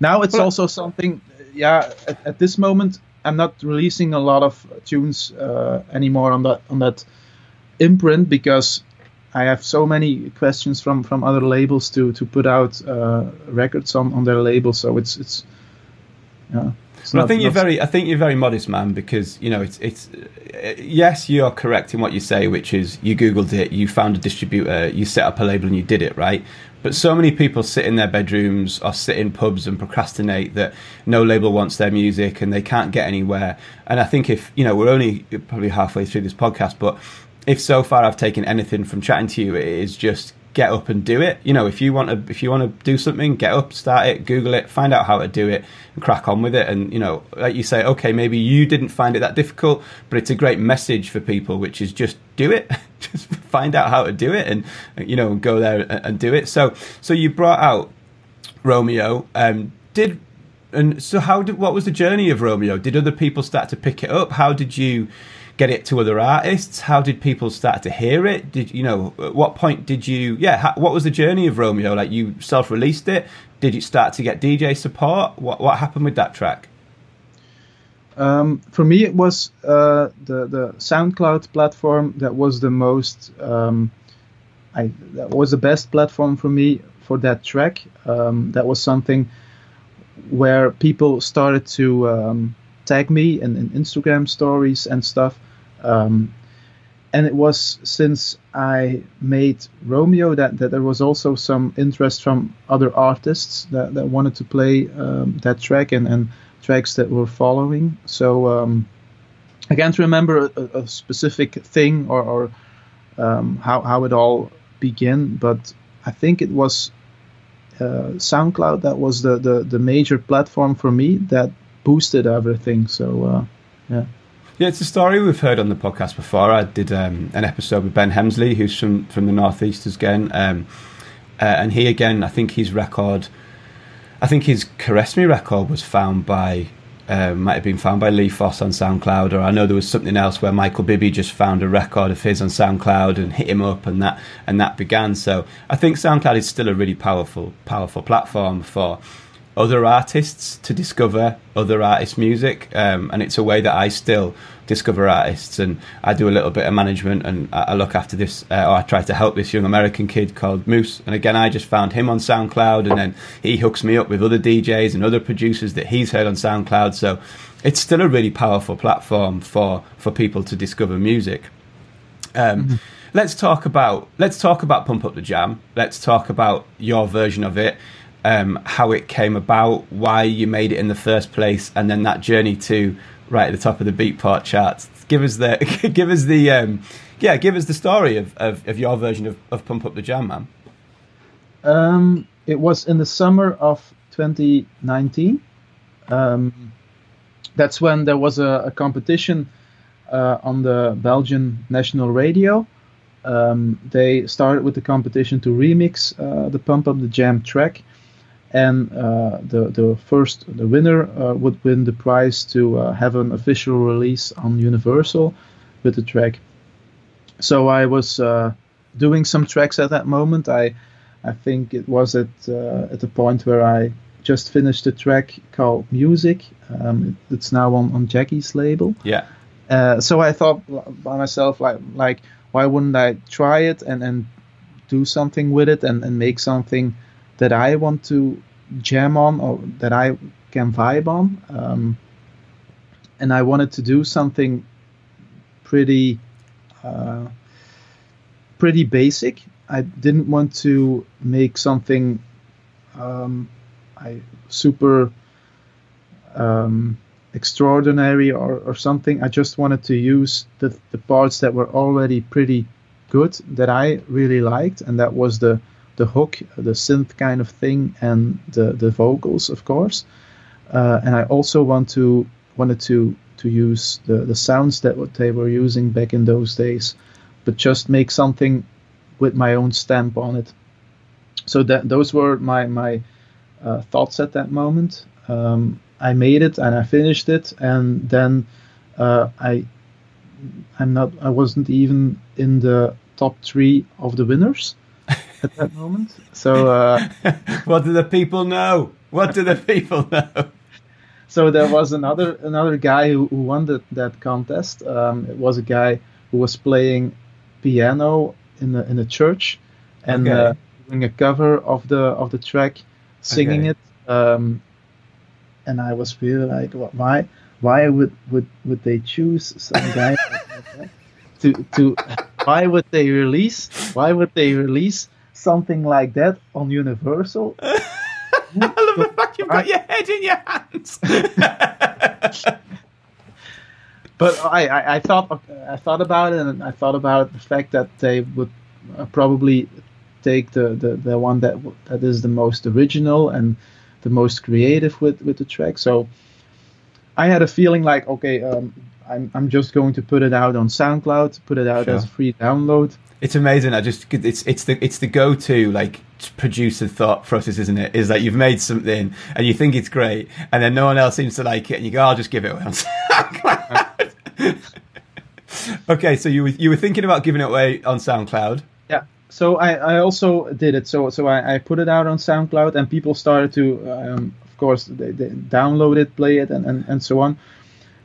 Now it's well, also something. Yeah, at, at, this moment I'm not releasing a lot of tunes uh, anymore on that on that imprint because I have so many questions from from other labels to to put out uh, records on on their label. So it's it's yeah. It's well, not, I think you're very I think you're very modest, man, because you know it's it's uh, yes, you're correct in what you say, which is you googled it, you found a distributor, you set up a label, and you did it right. But so many people sit in their bedrooms or sit in pubs and procrastinate that no label wants their music and they can't get anywhere. And I think if you know we're only probably halfway through this podcast, but if so far I've taken anything from chatting to you, it is just get up and do it. You know, if you want to, if you want to do something, get up, start it, Google it, find out how to do it, and crack on with it. And you know, like you say, okay, maybe you didn't find it that difficult, but it's a great message for people, which is just do it, just find out how to do it, and you know, go there and, and do it. So, so you brought out Romeo. Um, did and so how did what was the journey of Romeo? Did other people start to pick it up? How did you? Get it to other artists? How did people start to hear it? Did you know at what point did you? Yeah, how, what was the journey of Romeo? Like you self-released it. Did you start to get DJ support? What what happened with that track? Um, for me, it was uh, the the SoundCloud platform that was the most. Um, I that was the best platform for me for that track. Um, that was something where people started to um, tag me in, in Instagram stories and stuff. Um, and it was since I made Romeo that, that there was also some interest from other artists that, that wanted to play um, that track and, and tracks that were following. So um, I can't remember a, a specific thing or, or um, how, how it all began, but I think it was uh, SoundCloud that was the, the, the major platform for me that boosted everything. So uh, yeah. Yeah, it's a story we've heard on the podcast before. I did um, an episode with Ben Hemsley, who's from from the northeast again, um, uh, and he again, I think his record, I think his Caress Me record was found by. Uh, might have been found by Lee Foss on SoundCloud, or I know there was something else where Michael Bibi just found a record of his on SoundCloud and hit him up, and that and that began. So I think SoundCloud is still a really powerful, powerful platform for other artists to discover other artists' music, um, and it's a way that I still discover artists. And I do a little bit of management, and I, look after this, uh, or I try to help this young American kid called Moose. And again, I just found him on SoundCloud, and then he hooks me up with other DJs and other producers that he's heard on SoundCloud. So it's still a really powerful platform for for people to discover music. Um, mm-hmm. Let's talk about let's talk about Pump Up the Jam. Let's talk about your version of it um, how it came about, why you made it in the first place, and then that journey to right at the top of the Beatport charts. Give us the give us the um, yeah, give us the story of, of, of, your version of, of Pump Up the Jam, man. Um, it was in the summer of 2019. Um, that's when there was a, a competition uh, on the Belgian national radio. Um, they started with the competition to remix uh, the Pump Up the Jam track and uh, the the first the winner uh, would win the prize to uh, have an official release on Universal with the track. So I was uh, doing some tracks at that moment. I I think it was at uh, at the point where I just finished a track called Music. Um, it's now on on Jacky's label. Yeah. Uh, so I thought by myself like like why wouldn't I try it and and do something with it and, and make something that I want to jam on or that I can vibe on. Um, and I wanted to do something pretty, uh, pretty basic. I didn't want to make something um, I super um, extraordinary or, or something. I just wanted to use the, the parts that were already pretty good that I really liked, and that was the the hook, the synth kind of thing, and the the vocals, of course. Uh, and I also want to wanted to to use the the sounds that what they were using back in those days, but just make something with my own stamp on it. So that those were my my uh, thoughts at that moment. Um, I made it and I finished it, and then uh, I I'm not I wasn't even in the top three of the winners at that moment. So, uh, what do the people know? What do the people know? so there was another another guy who, who won the, that contest. Um, it was a guy who was playing piano in a, in a church and okay. uh, doing a cover of the of the track, singing okay. it. Um, and I was really like, why why would would would they choose some guy to to why would they release why would they release something like that on Universal. I love the fact you've got your head in your hands. but I, I, I, thought I thought about it, and I thought about the fact that they would uh, probably take the, the, the one that that is the most original and the most creative with, with the track. So I had a feeling like, okay, um, I'm, I'm just going to put it out on SoundCloud, put it out sure. as a free download. It's amazing. I just it's it's the it's the go to like producer thought process, isn't it? Is that you've made something and you think it's great, and then no one else seems to like it, and you go, "I'll just give it away okay, so you were you were thinking about giving it away on SoundCloud. Yeah. So I, I also did it. So so I, I put it out on SoundCloud, and people started to, um, of course, they, they download it, play it, and, and, and so on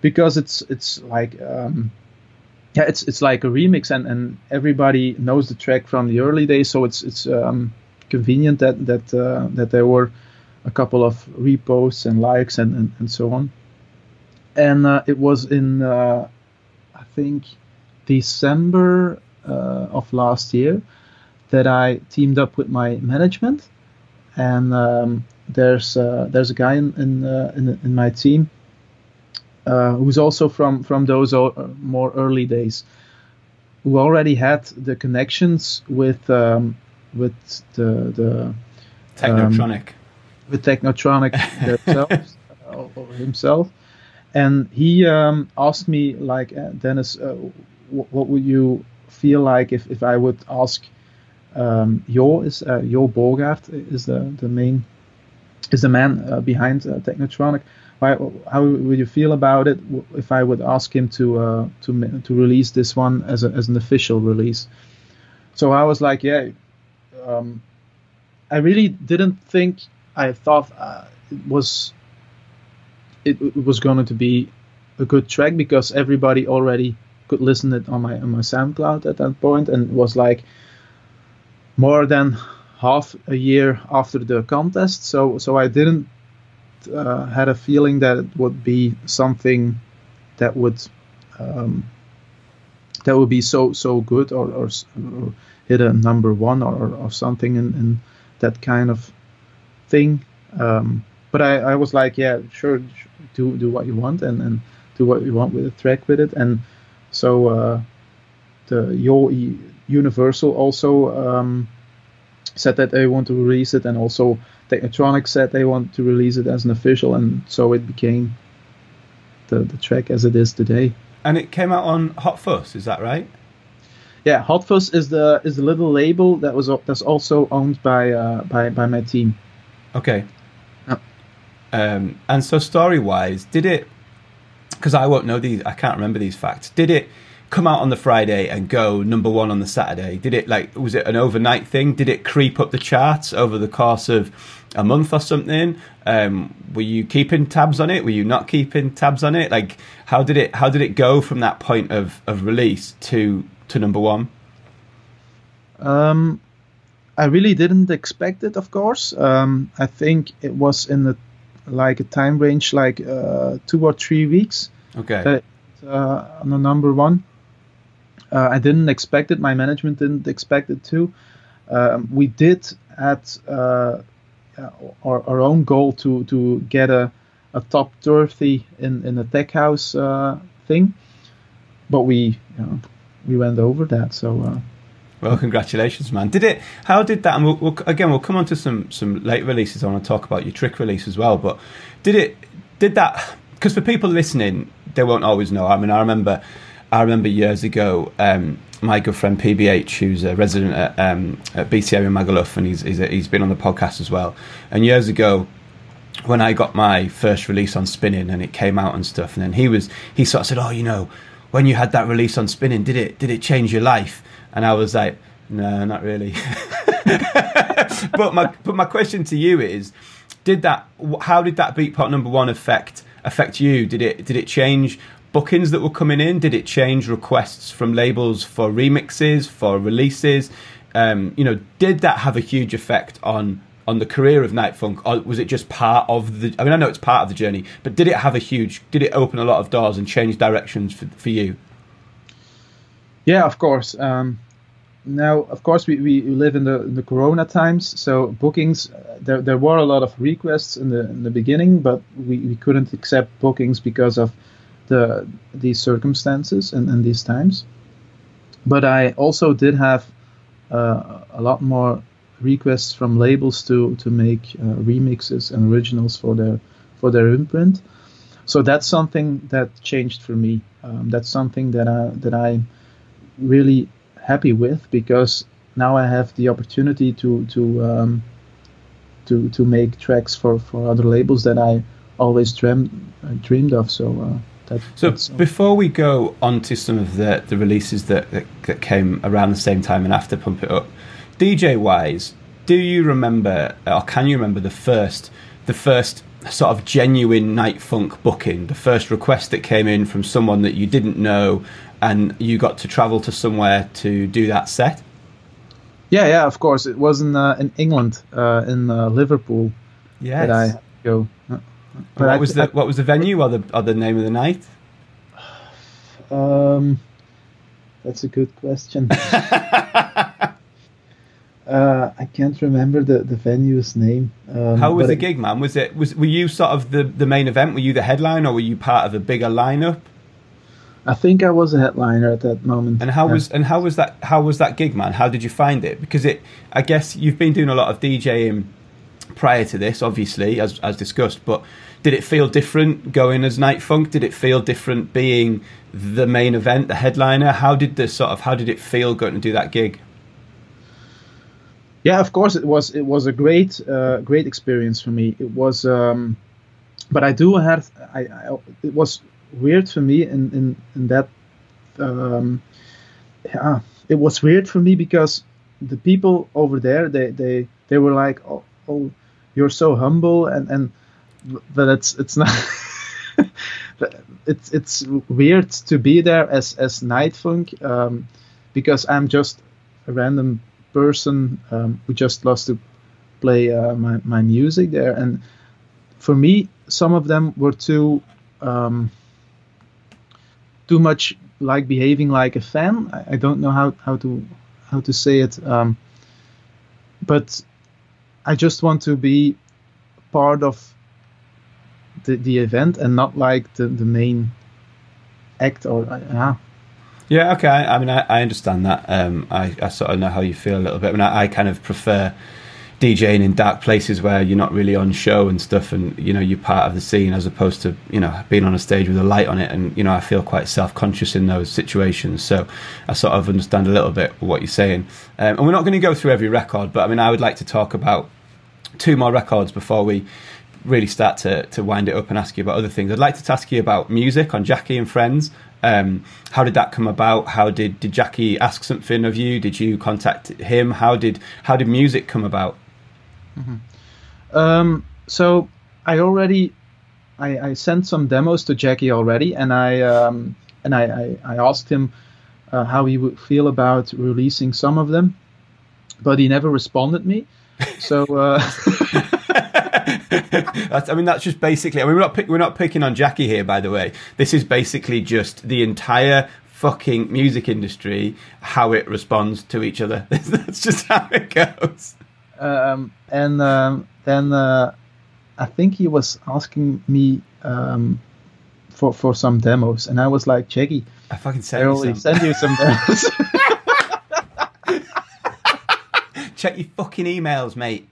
because it's it's like um, yeah, it's it's like a remix, and, and everybody knows the track from the early days, so it's it's um, convenient that that uh, that there were a couple of reposts and likes and and, and so on. And uh, it was in uh, I think December uh, of last year that I teamed up with my management, and um, there's uh, there's a guy in in, uh, in, in my team uh, who's also from from those more early days, who already had the connections with um, with the the Technotronic, um, with Technotronic themselves, or himself, and he um, asked me like uh, Dennis, uh, w- what would you feel like if, if I would ask um, Jo is uh, Jo is the the main is the man uh, behind uh, Technotronic. Why, how would you feel about it if I would ask him to uh, to to release this one as a, as an official release? So I was like, yeah. Um, I really didn't think. I thought uh, it was it, it was going to be a good track because everybody already could listen it on my on my SoundCloud at that point, and it was like more than half a year after the contest. So so I didn't uh, had a feeling that it would be something that would um, that would be so so good or, or, or hit a number one or, or something in, in that kind of thing. Um, but I, I was like, yeah, sure, do do what you want and, and do what you want with the track with it. And so uh, the Yo Universal also um, said that they want to release it, and also Technotronic said they want to release it as an official, and so it became the the track as it is today. And it came out on Hot Fuss, is that right? Yeah, Hot Fuss is the is the little label that was that's also owned by uh, by by my team. Okay. Um, and so, story wise, did it? Because I won't know these, I can't remember these facts. Did it come out on the Friday and go number one on the Saturday? Did it like was it an overnight thing? Did it creep up the charts over the course of a month or something? Um, were you keeping tabs on it? Were you not keeping tabs on it? Like how did it how did it go from that point of, of release to to number one? Um, I really didn't expect it. Of course, um, I think it was in the like a time range like uh, two or three weeks. Okay. That, uh, on the number one. Uh, I didn't expect it. My management didn't expect it too. Um, we did at uh, our, our own goal to to get a, a top 30 in in the tech house uh, thing, but we you know, we went over that. So. Uh, well, congratulations, man! Did it? How did that? And we'll, we'll, again, we'll come on to some some late releases. I want to talk about your trick release as well. But did it? Did that? Because for people listening, they won't always know. I mean, I remember, I remember years ago, um, my good friend PBH, who's a resident at, um, at BCM in Magaluf, and he's he's, he's been on the podcast as well. And years ago, when I got my first release on Spinnin' and it came out and stuff, and then he was he sort of said, "Oh, you know, when you had that release on Spinnin', did it did it change your life?" And I was like, "No, not really." but my but my question to you is, did that? How did that Beatport number one affect? affect you? Did it did it change bookings that were coming in? Did it change requests from labels for remixes, for releases? Um, you know, did that have a huge effect on on the career of NightFunk, or was it just part of the? I mean, I know it's part of the journey, but did it have a huge? Did it open a lot of doors and change directions for, for you? Yeah, of course. Um, now, of course, we, we live in the in the Corona times, so bookings there there were a lot of requests in the in the beginning, but we, we couldn't accept bookings because of the these circumstances and, and these times. But I also did have uh, a lot more requests from labels to to make uh, remixes and originals for their for their imprint. So that's something that changed for me. Um, that's something that I that I really happy with because now I have the opportunity to to um, to to make tracks for, for other labels that I always dreamed uh, dreamed of. So. Uh, that, so before we go on to some of the, the releases that, that, that came around the same time and after Pump It Up, DJ wise, do you remember or can you remember the first the first sort of genuine NightFunk booking, the first request that came in from someone that you didn't know and you got to travel to somewhere to do that set? Yeah, yeah, of course. It was in uh, in England, uh, in uh, Liverpool. Yes. That I go. But what I, was the I, what was the venue or the or the name of the night? Um, that's a good question. Uh, I can't remember the, the venue's name. Um, How was the gig, man? Was it was were you sort of the, the main event? Were you the headline, or were you part of a bigger lineup? I think I was a headliner at that moment. And how was and how was that how was that gig, man? How did you find it? Because it, I guess you've been doing a lot of DJing prior to this, obviously, as as discussed. But did it feel different going as NightFunk? Did it feel different being the main event, the headliner? How did the sort of how did it feel going to do that gig? Yeah, of course it was. It was a great, uh, great experience for me. It was, um, but I do have. I, I, it was weird for me in in, in that. Um, yeah, it was weird for me because the people over there they they they were like, oh, oh you're so humble and and but it's it's not. it's it's weird to be there as as NightFunk um, because I'm just a random person um, who just loves to play uh, my my music there, and for me, some of them were too um, too much like behaving like a fan. I, I, don't know how how to how to say it, um, but I just want to be part of the, the event and not like the, the main act or uh, yeah. Okay. I, I mean, I, I understand that. Um, I, I sort of know how you feel a little bit. I mean, I, I kind of prefer DJing in dark places where you're not really on show and stuff, and you know you're part of the scene as opposed to you know being on a stage with a light on it. And you know I feel quite self conscious in those situations, so I sort of understand a little bit what you're saying. Um, and we're not going to go through every record, but I mean I would like to talk about two more records before we really start to, to wind it up and ask you about other things. I'd like to ask you about music on Jacky and Friends. Um, how did that come about? How did, did Jacky ask something of you? Did you contact him? How did how did music come about? Mm-hmm. Um, so I already I, I, sent some demos to Jacky already, and I um, and I, I, I, asked him uh, how he would feel about releasing some of them, but he never responded me. So. Uh, I mean, that's just basically. I mean, we're not pick, we're not picking on Jacky here, by the way. This is basically just the entire fucking music industry, how it responds to each other. that's just how it goes. Um, and um, then uh, I think he was asking me um, for for some demos, and I was like, Jacky, I fucking send I you some. send you some demos. Check your fucking emails, mate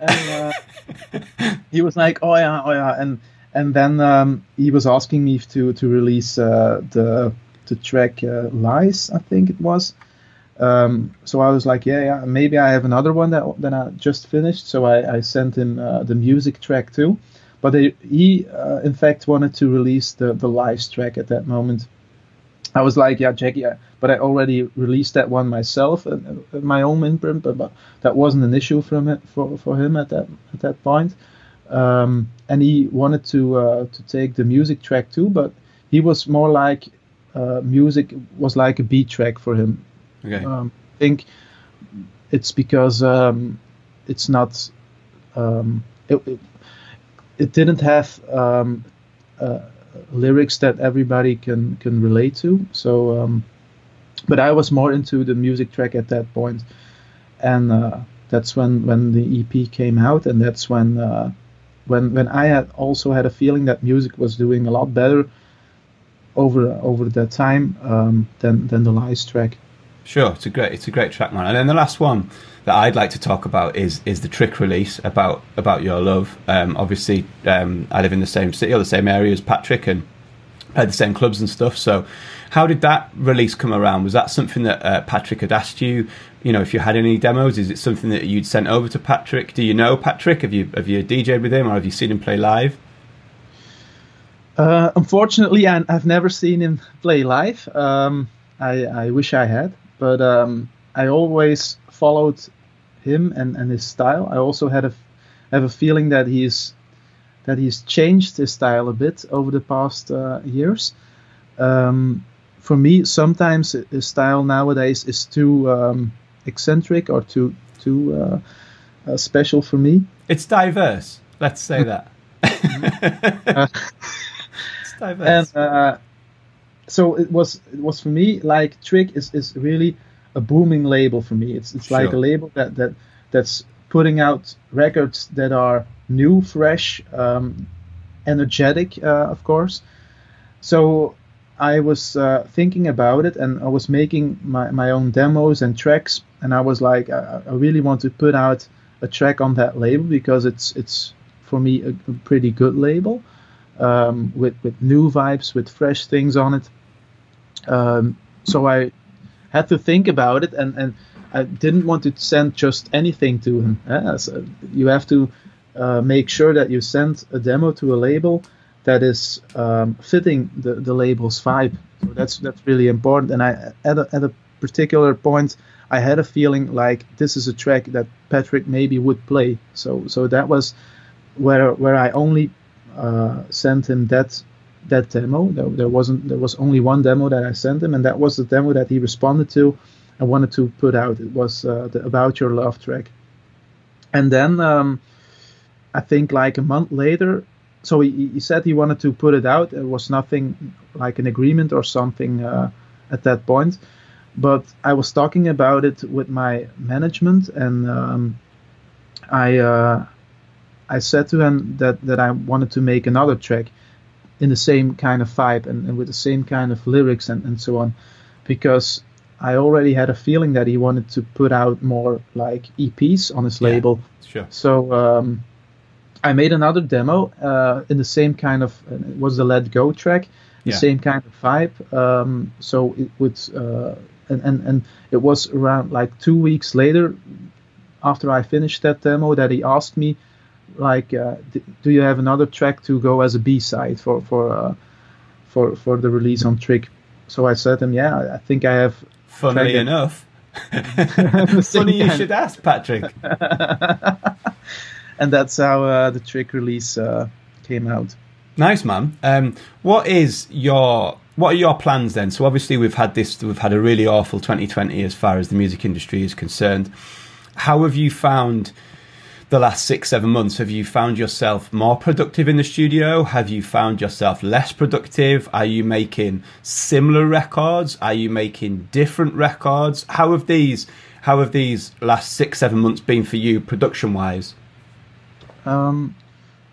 and uh, he was like, "Oh yeah, oh yeah," and and then um, he was asking me to to release uh, the the track uh, "Lies," I think it was. Um, so I was like, yeah, yeah, maybe I have another one that that I just finished. So I, I sent him uh, the music track too, but they, he uh, in fact wanted to release the the Lies track at that moment. I was like, yeah, Jacky, but I already released that one myself at, at my own imprint, but, but, that wasn't an issue for, for him at that at that point. Um, and he wanted to uh, to take the music track too, but he was more like uh, music was like a beat track for him. Okay. Um, I think it's because um, it's not um, it, it, it, didn't have um, uh, lyrics that everybody can can relate to. So, um, but I was more into the music track at that point, and uh, that's when when the EP came out, and that's when uh, when when I had also had a feeling that music was doing a lot better over over that time um, than than the Lies track. Sure, it's a great it's a great track, man. And then the last one that I'd like to talk about is is the trick release about about your love. Um, obviously, um, I live in the same city or the same area as Patrick, and played the same clubs and stuff. So, how did that release come around? Was that something that uh, Patrick had asked you? You know, if you had any demos, is it something that you'd sent over to Patrick? Do you know Patrick? Have you have you DJed with him, or have you seen him play live? Uh, unfortunately, I, have never seen him play live. Um, I, I, wish I had, but um, I always followed him and, and his style. I also had a have a feeling that he's that he's changed his style a bit over the past uh, years. Um, for me, sometimes his style nowadays is too um, eccentric or too too uh, uh, special for me. It's diverse. Let's say that. it's diverse. And uh, so it was it was for me like Trick is, is really a booming label for me. It's it's like sure. a label that that that's putting out records that are new, fresh, um, energetic, uh, of course. So I was uh, thinking about it, and I was making my, my own demos and tracks, and I was like, I, I really want to put out a track on that label because it's it's for me a, a pretty good label um, with with new vibes, with fresh things on it. Um, so I had to think about it, and and I didn't want to send just anything to him. Yeah, so you have to uh, make sure that you send a demo to a label that is um, fitting the, the label's vibe. So that's that's really important. And I at a, at a particular point, I had a feeling like this is a track that Patrick maybe would play. So so that was where where I only uh, sent him that that demo. There, there, wasn't there was only one demo that I sent him, and that was the demo that he responded to. I wanted to put out. It was uh, the About Your Love track, and then um, I think like a month later. So he, he said he wanted to put it out. There was nothing like an agreement or something uh, at that point, but I was talking about it with my management, and um, I uh, I said to him that that I wanted to make another track in the same kind of vibe and, and with the same kind of lyrics and, and so on, because I already had a feeling that he wanted to put out more like EPs on his Yeah, label. sure. So um, I made another demo uh, in the same kind of it was the Let Go track, the Yeah. same kind of vibe. Um, so it would uh, and, and and it was around like two weeks later after I finished that demo that he asked me like uh, d- do you have another track to go as a B side for for uh, for for the release on Trick. So I said to him, yeah, I- think I have Funnily enough. Funny you should ask, Patrick. and that's how uh, the Trick release uh, came out. Nice man. Um, what is your what are your plans then? So obviously we've had this we've had a really awful 2020 as far as the music industry is concerned. How have you found the last six seven months? Have you found yourself more productive in the studio? Have you found yourself less productive? Are you making similar records? Are you making different records? How have these how have these last six seven months been for you production wise? Um,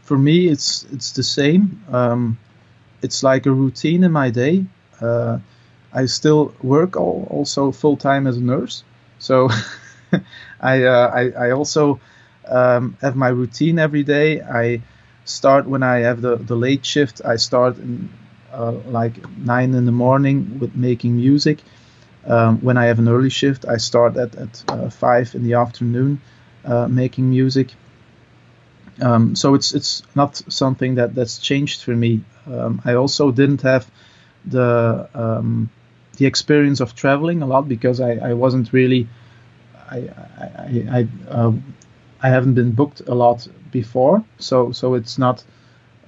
for me, it's it's the same. Um, it's like a routine in my day. Uh, I still work all, also full time as a nurse, so I, uh, I I also um, have my routine every day. I start when I have the, the late shift. I start in, uh, like nine in the morning with making music. Um, when I have an early shift, I start at at uh, five in the afternoon uh, making music. Um, so it's it's not something that that's changed for me. Um, I also didn't have the um, the experience of traveling a lot because I, I wasn't really I I I uh, I haven't been booked a lot before. So so it's not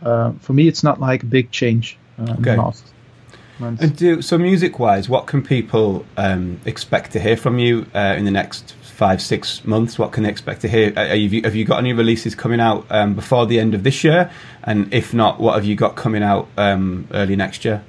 uh, for me. It's not like a big change uh, in Okay. the last months. And do so music wise, what can people um, expect to hear from you uh, in the next five six months? What can they expect to hear? Are you, have you got any releases coming out um, before the end of this year? And if not, what have you got coming out um, early next year?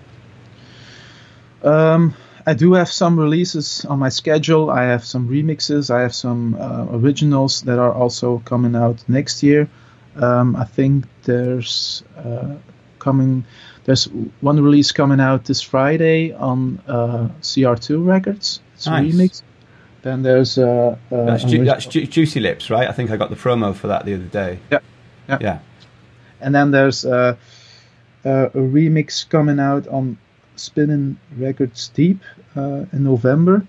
Um, I do have some releases on my schedule. I have some remixes. I have some uh, originals that are also coming out next year. Um, I think there's uh, coming. There's one release coming out this Friday on uh, CR2 Records. It's Nice. a remix. Then there's uh, uh, That's, ju- that's ju- Juicy Lips, right? I think I got the promo for that the other day. Yeah. Yeah. Yeah. and then there's uh, uh, a remix coming out on Spinnin' Records Deep uh, in November.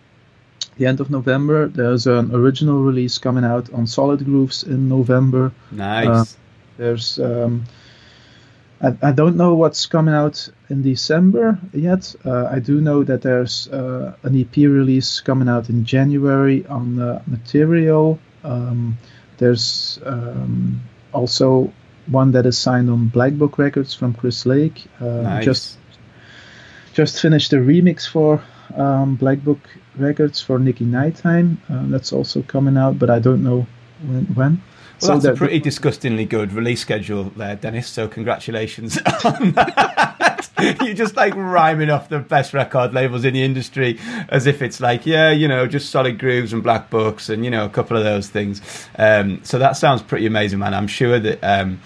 The end of November. There's an original release coming out on Solid Grooves in November. Nice. Uh, There's um, I, I don't know what's coming out in December yet. Uh, I do know that there's uh, an EP release coming out in January on uh, Material. Um, there's um, also one that is signed on Black Book Records from Chris Lake. Uh, nice. Just just finished a remix for um, Black Book Records for Nicky Nighttime. Uh, that's also coming out, but I don't know when. when. Well, that's that- a pretty disgustingly good release schedule there, Dennis. So congratulations on that. You're just like rhyming off the best record labels in the industry as if it's like, yeah, you know, just solid grooves and black books and you know a couple of those things. Um, so that sounds pretty amazing, man. I'm sure that. Um,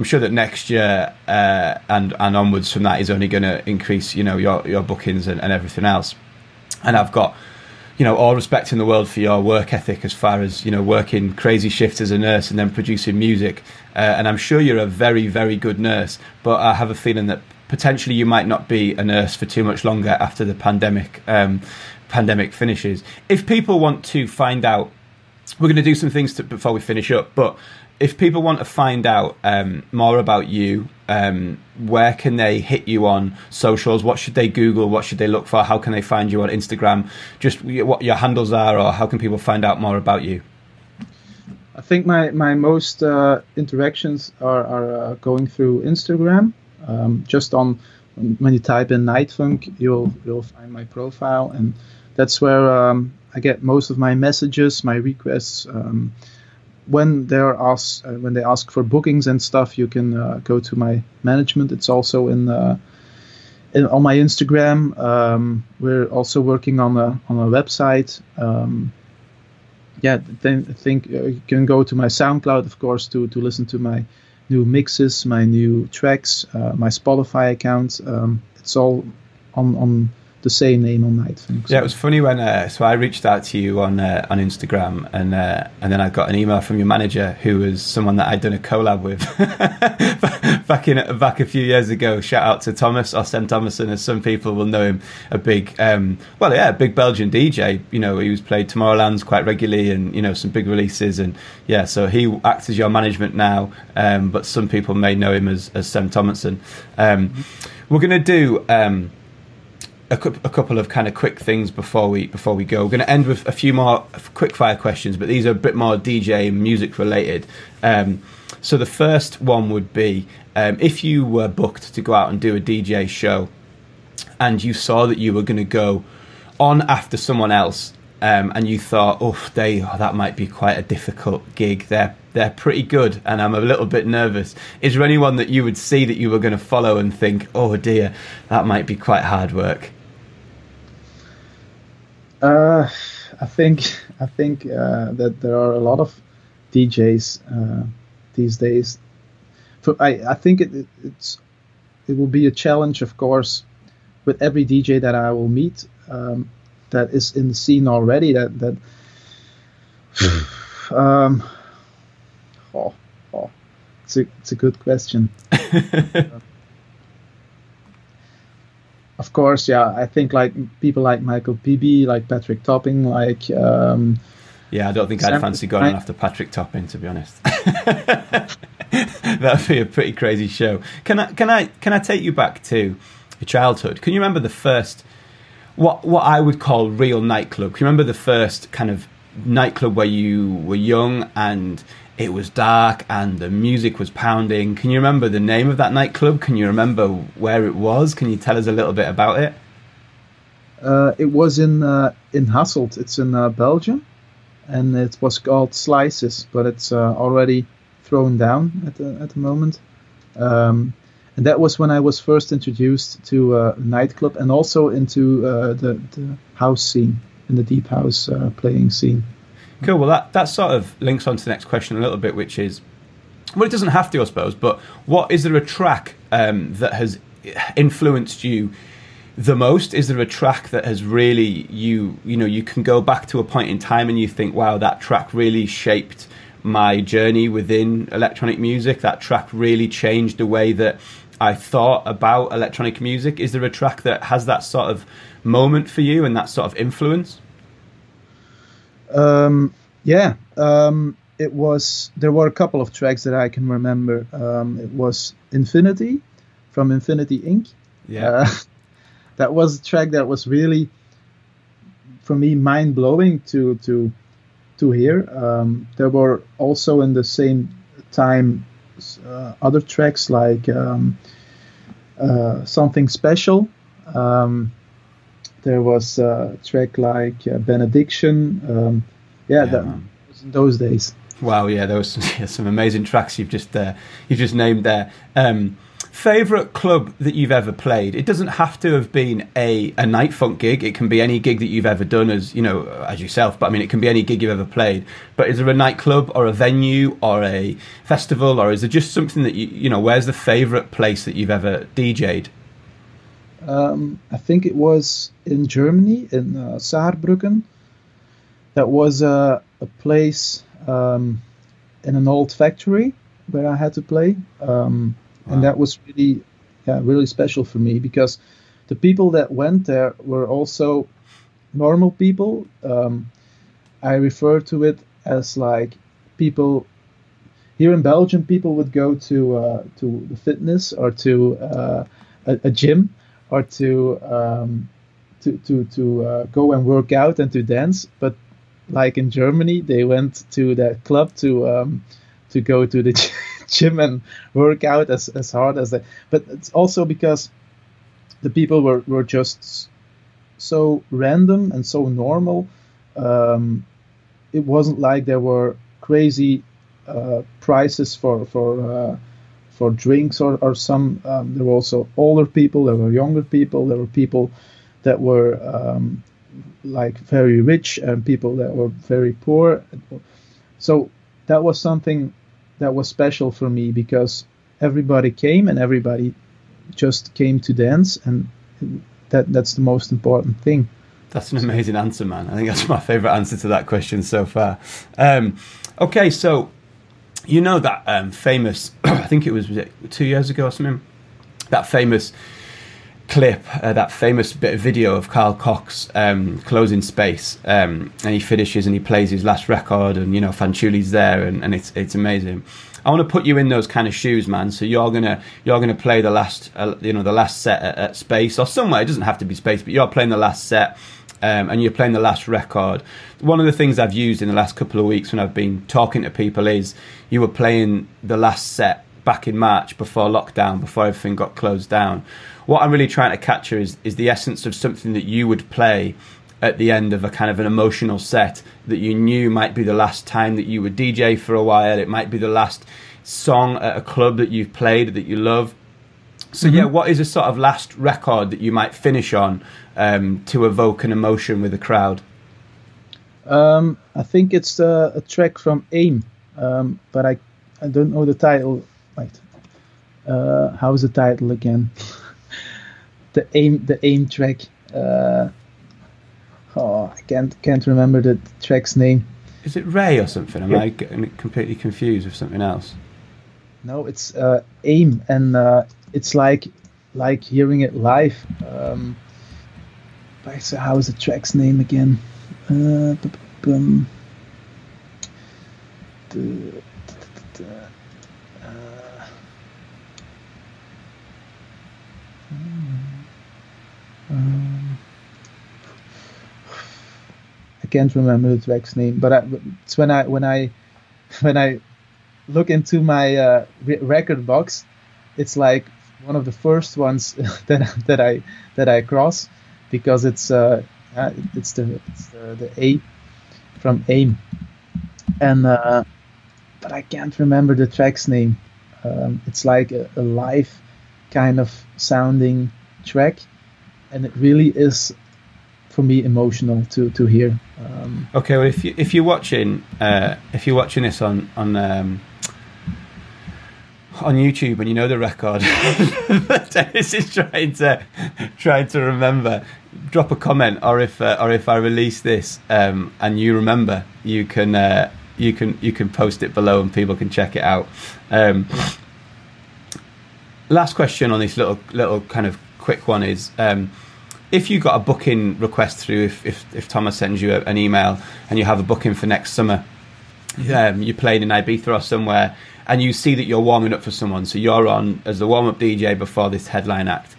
I'm sure that next year uh, and and onwards from that is only going to increase, you know, your your bookings and, and everything else. And I've got you know, all respect in the world for your work ethic as far as, you know, working crazy shifts as a nurse and then producing music. Uh, and I'm sure you're a very, very good nurse, but I have a feeling that potentially you might not be a nurse for too much longer after the pandemic um, pandemic finishes. If people want to find out, we're going to do some things to, before we finish up, but if people want to find out um, more about you, um, where can they hit you on socials? What should they Google? What should they look for? How can they find you on Instagram? Just what your handles are, or how can people find out more about you? I think my my most uh, interactions are, are uh, going through Instagram. Um, just on when you type in Nightfunk, you'll you'll find my profile, and that's where um, I get most of my messages, my requests. When they're asked uh, when they ask for bookings and stuff, you can uh, go to my management. It's also in, uh, in on my Instagram. Um, we're also working on a on a website. Um, yeah, then I think uh, you can go to my SoundCloud, of course, to to listen to my new mixes, my new tracks, uh, my Spotify account. Um, it's all on on the same name on night. So. Yeah, it was funny when uh, so I reached out to you on uh, on Instagram, and uh, and then I got an email from your manager, who was someone that I'd done a collab with back in back a few years ago. Shout out to Thomas Austin Thomason, as some people will know him, a big um, well, yeah, big Belgian DJ. You know, he was played Tomorrowlands quite regularly, and you know some big releases, and yeah, so he acts as your management now, um, but some people may know him as as Sam Thomason. Um, we're gonna do. A, a, couple of kind of quick things before we before we go. We're going to end with a few more quick fire questions, but these are a bit more DJ music related. Um, so the first one would be um, if you were booked to go out and do a DJ show, and you saw that you were going to go on after someone else, um, and you thought, oh, they oh, that might be quite a difficult gig. They're they're pretty good, and I'm a little bit nervous. Is there anyone that you would see that you were going to follow and think, oh dear, that might be quite hard work? Uh, I think I think uh, that there are a lot of DJs uh, these days. For, I I think it, it's it will be a challenge, of course, with every DJ that I will meet um, that is in the scene already. That that. um, oh, oh, it's a it's a good question. of course, yeah, I think like people like Michael Bibi, like Patrick Topping, like. Um, yeah, I don't think Sam, I'd fancy going I, after Patrick Topping, to be honest. That'd be a pretty crazy show. Can I can I can I take you back to your childhood? Can you remember the first what what I would call real nightclub? Can you remember the first kind of nightclub where you were young and it was dark and the music was pounding. Can you remember the name of that nightclub? Can you remember where it was? Can you tell us a little bit about it? Uh, it was in uh, in Hasselt. It's in uh, Belgium, and it was called Slices, but it's uh, already thrown down at the at the moment. Um, and that was when I was first introduced to uh, nightclub and also into uh, the, the house scene, in the deep house playing scene. Cool. Well, that, that sort of links on to the next question a little bit, which is, well, it doesn't have to, I suppose, but what is there a track um, that has influenced you the most? Is there a track that has really you you know you can go back to a point in time and you think, wow, that track really shaped my journey within electronic music. That track really changed the way that I thought about electronic music. Is there a track that has that sort of moment for you and that sort of influence? Um, yeah, um, it was. There were a couple of tracks that I can remember. Um, it was Infinity from Infinity Inc. Yeah, uh, that was a track that was really, for me, mind blowing to to to hear. Um, there were also in the same time uh, other tracks like um, uh, something special. Um, there was a track like uh, Benediction. Um, yeah, yeah that was in those days. Wow, yeah, there was some, yeah, some amazing tracks you've just uh, you've just named there. Um, favorite club that you've ever played? It doesn't have to have been a a NightFunk gig. It can be any gig that you've ever done as you know as yourself. But I mean, it can be any gig you've ever played. But is there a nightclub or a venue or a festival or is there just something that you you know? Where's the favorite place that you've ever DJ'd? Um, I think it was in Germany, in uh, Saarbrücken. that was a, a place um, in an old factory where I had to play, um, wow. and that was really, yeah, really special for me because the people that went there were also normal people. Um, I refer to it as like people here in Belgium. People would go to uh, to the fitness or to uh, a, a, gym or to um, to to to uh, go and work out and to dance. But like in Germany, they went to that club to um, to go to the gym and work out as, as hard as they. But it's also because the people were, were just so random and so normal. Um, it wasn't like there were crazy uh, prices for for uh, for drinks or, or some. Um, there were also older people. There were younger people. There were people that were um, like very rich and people that were very poor. So that was something that was special for me because everybody came and everybody just came to dance and that that's the most important thing. That's an amazing answer, man. I think that's my favorite answer to that question so far. Um, okay, so you know that um, famous, I think it was, was it two years ago or something, that famous clip, uh, that famous bit of video of Carl Cox um, closing space, um, and he finishes and he plays his last record, and you know Fanciulli's there, and, and it's it's amazing. I want to put you in those kind of shoes, man. So you're gonna you're gonna play the last uh, you know the last set at, at, space or somewhere. It doesn't have to be space, but you're playing the last set. Um, and you're playing the last record. One of the things I've used in the last couple of weeks when I've been talking to people is you were playing the last set back in March before lockdown, before everything got closed down what I'm really trying to capture is is the essence of something that you would play at the end of a kind of an emotional set that you knew might be the last time that you would DJ for a while. It might be the last song at a club that you've played that you love. So mm-hmm. yeah, what is a sort of last record that you might finish on um, to evoke an emotion with the crowd? Um, I think it's uh, a track from Âme, um, but I I don't know the title. Right, uh, how's the title again? the Âme the Âme track. Uh, oh, I can't can't remember the track's name. Is it Rej or something? Am yeah. I getting completely confused with something else? No, it's uh, Âme, and uh, it's like like hearing it live. Um, so how is the track's name again? Uh, the, uh, um, I can't remember the track's name, but I, it's when I when I when I look into my uh, record box, it's like one of the first ones that that I that I cross because it's uh, it's the it's the, the A from Âme, and uh, but I can't remember the track's name. Um, it's like a, a live kind of sounding track and it really is for me emotional to to hear. Um, okay, well, if you if you're watching uh, if you're watching this on on um, on YouTube and you know the record. Dennis is trying to trying to remember, drop a comment, or if uh, or if I release this um, and you remember, you can uh, you can you can post it below and people can check it out. Um, last question on this little little kind of quick one is um, if you got a booking request through, if, if, if Thomas sends you a, an email and you have a booking for next summer, um, you're playing in Ibiza or somewhere, and you see that you're warming up for someone, so you're on as the warm up DJ before this headline act.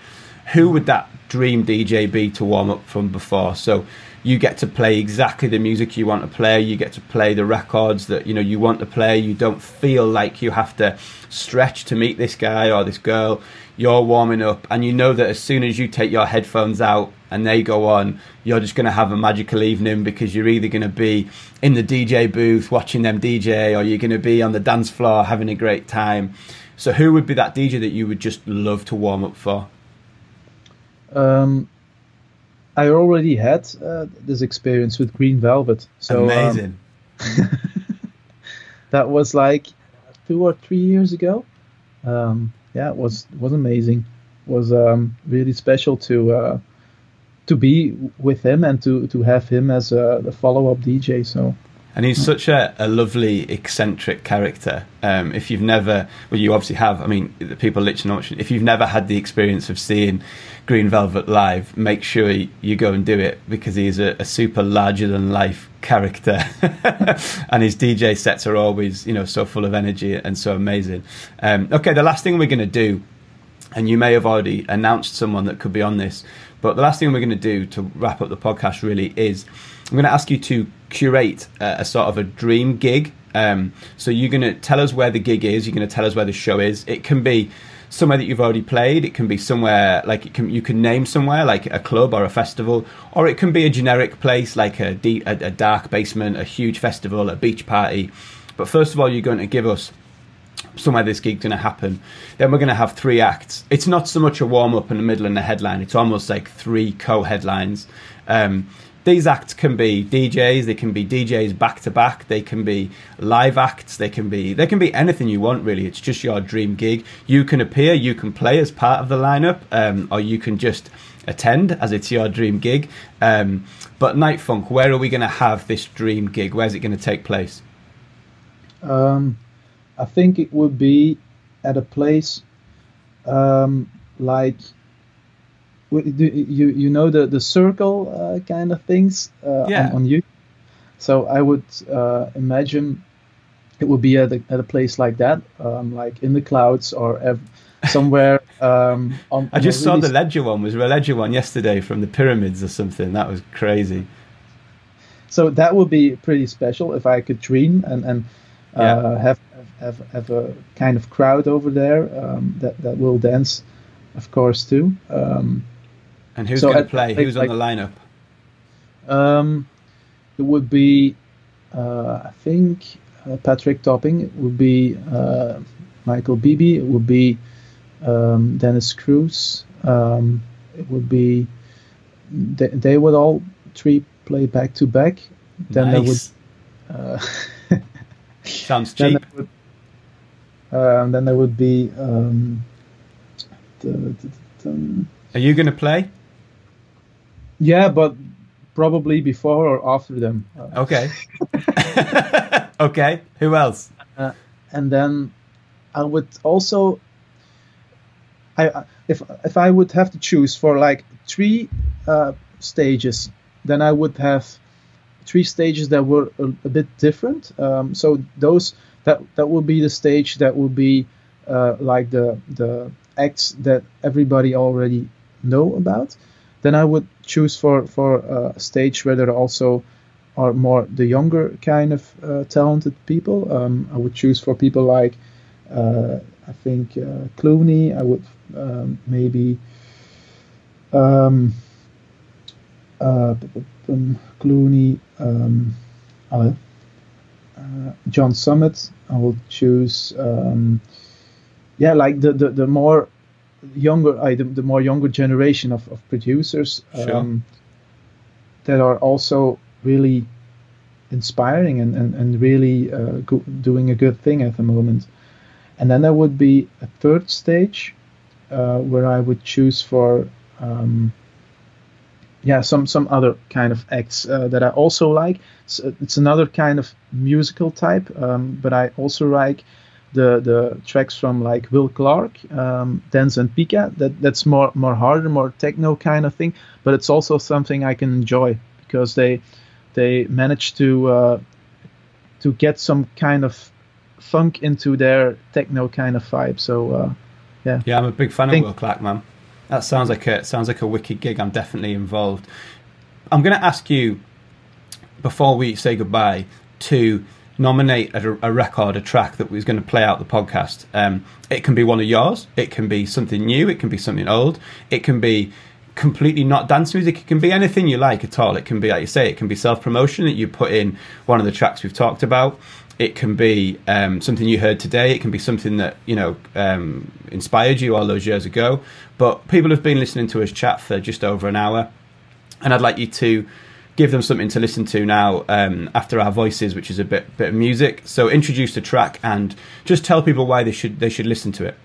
Who would that dream DJ be to warm up from before? So you get to play exactly the music you want to play. You get to play the records that you know you want to play. You don't feel like you have to stretch to meet this guy or this girl you're warming up, and you know that as soon as you take your headphones out and they go on, you're just going to have a magical evening because you're either going to be in the DJ booth watching them DJ or you're going to be on the dance floor having a great time. So, who would be that DJ that you would just love to warm up for? Um, I already had uh, this experience with Green Velvet. So, um, Amazing. Um, that was like two or three years ago. Um, yeah, it was was amazing. It was um, really special to uh, to be with him and to to have him as a the follow up DJ. So and he's such a, a lovely, eccentric character. Um, if you've never, well, you obviously have. I mean, the people literally watching. If you've never had the experience of seeing Green Velvet live, make sure you go and do it because he's a, a super larger than life character, and his DJ sets are always, you know, so full of energy and so amazing. Um, okay, the last thing we're going to do, and you may have already announced someone that could be on this, but the last thing we're going to do to wrap up the podcast really is I'm going to ask you to curate a, a sort of a dream gig. Um, so you're going to tell us where the gig is. You're going to tell us where the show is. It can be somewhere that you've already played. It can be somewhere like can, you can name somewhere like a club or a festival, or it can be a generic place like a, deep, a, a dark basement, a huge festival, a beach party. But first of all, you're going to give us somewhere this gig's going to happen. Then we're going to have three acts. It's not so much a warm up in the middle and a headline. It's almost like three co headlines. Um, these acts can be DJs, they can be DJs back to back, they can be live acts, they can be they can be anything you want really. It's just your dream gig. You can appear, you can play as part of the lineup, um, or you can just attend as it's your dream gig. Um, but NightFunk, where are we going to have this dream gig? Where's it going to take place? Um, I think it would be at a place um, like you you know the the Cercle uh, kind of things uh, yeah. on, on you. So I would uh, imagine it would be at a, at a place like that, um, like in the clouds or ev- somewhere. Um, on, I just saw the ledger one. Was a ledger one yesterday from the pyramids or something? That was crazy. So that would be pretty special if I could dream and and uh, yeah. have have have a kind of crowd over there um, that that will dance, of course too. Um, and who's so going to play? Who's like, on the lineup? Um, it would be, uh, I think, uh, Patrick Topping. It would be uh, Michael Bibi. It would be um, Dennis Cruz. Um, it would be. They, they, would all three play back to back. Then nice. they would. Uh, Sounds cheap. Would, um, then there would be. Um, Are you going to play? Yeah, but probably before or after them. Uh, okay. okay. Who else? Uh, and then I would also, I if if I would have to choose for like three uh, stages, then I would have three stages that were a, a bit different. Um, so those that that would be the stage that would be uh, like the the acts that everybody already know about then I would choose for for a stage where there also are more the younger kind of uh, talented people. Um, I would choose for people like uh, I think uh, Cloonee. I would um, maybe um, uh, Cloonee. Um, John Summit. I will choose. Um, yeah, like the, the, the more younger, uh, the, the, more younger generation of, of producers um, that are also really inspiring and, and, and really uh, go- doing a good thing at the moment. And then there would be a third stage uh, where I would choose for um, yeah some some other kind of acts uh, that I also like. So it's another kind of musical type, um, but I also like the the tracks from like Will Clarke, um, Dense and Pika. That that's more more harder, more techno kind of thing. But it's also something I can enjoy because they they manage to uh, to get some kind of funk into their techno kind of vibe. So uh, yeah. Yeah, I'm a big fan think, of Will Clarke, man. That sounds like a sounds like a wicked gig. I'm definitely involved. I'm going to ask you before we say goodbye to nominate a, a, record, a track that was going to play out the podcast. Um, it can be one of yours. It can be something new. It can be something old. It can be completely not dance music. It can be anything you like at all. It can be, like you say, it can be self promotion that you put in one of the tracks we've talked about. It can be um, something you heard today. It can be something that you know um, inspired you all those years ago. But people have been listening to us chat for just over an hour, and I'd like you to give them something to listen to now um, after our voices, which is a bit bit of music. So introduce the track and just tell people why they should they should listen to it.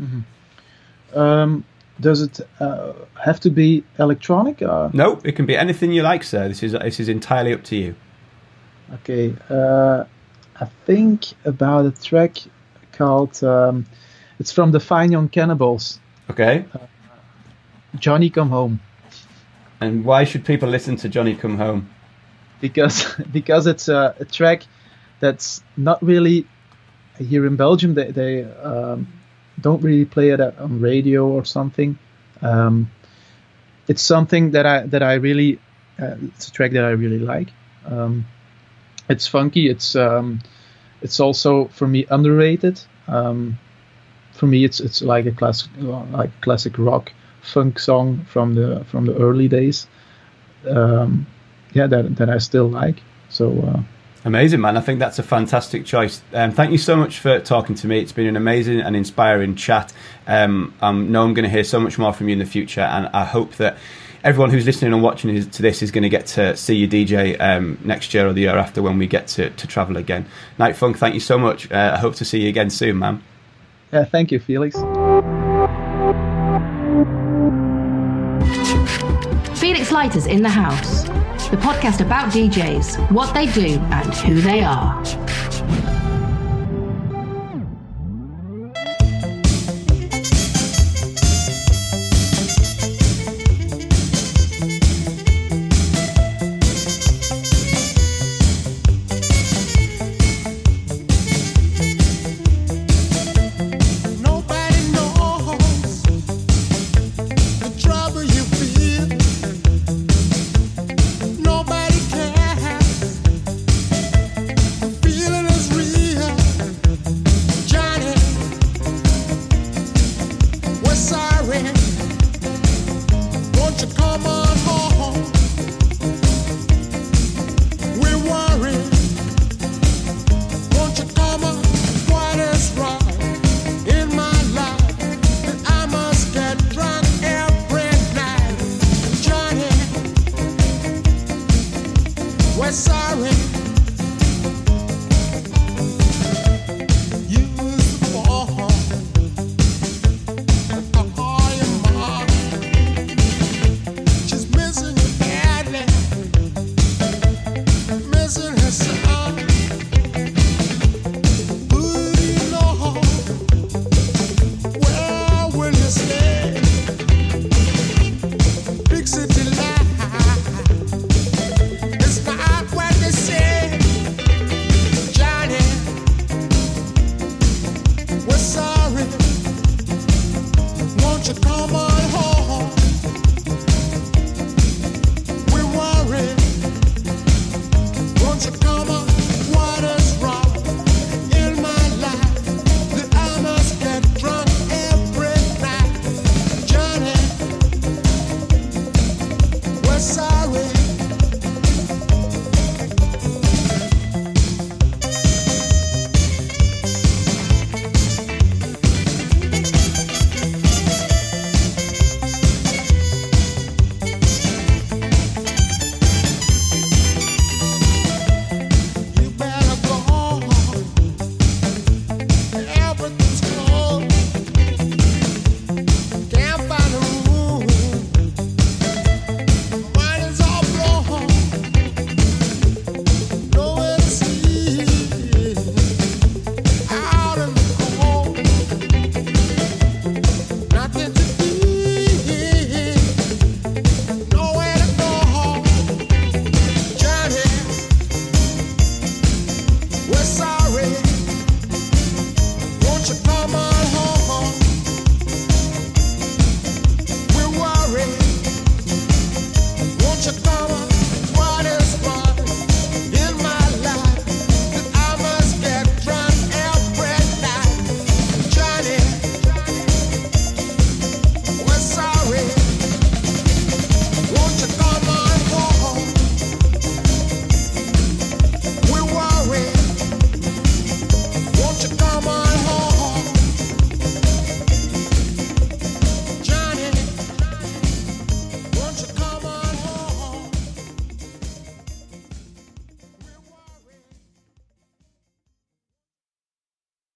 Mm-hmm. Um, Does it uh, have to be electronic? Or? No, it can be anything you like, sir. This is this is entirely up to you. Okay, uh, I think about a track called. Um, it's from the Fine Young Cannibals. Okay. Johnny Come Home. And why should people listen to Johnny Come Home? Because because it's a, a track that's not really here in Belgium. They they um, don't really play it on radio or something. Um, it's something that I that I really uh, it's a track that I really like. Um, it's funky. It's um, it's also for me underrated. Um, for me, it's it's like a classic like classic rock funk song from the from the early days. Um, yeah, that that I still like. So. Uh, Amazing, man. I think that's a fantastic choice. Um, thank you so much for talking to me. It's been an amazing and inspiring chat. Um, I know I'm going to hear so much more from you in the future, and I hope that everyone who's listening and watching to this is going to get to see you DJ um, next year or the year after when we get to, to travel again. NightFunk, thank you so much. Uh, I hope to see you again soon, man. Yeah, thank you, Felix. Felix Leiter's in the house the podcast about DJs, what they do, and who they are.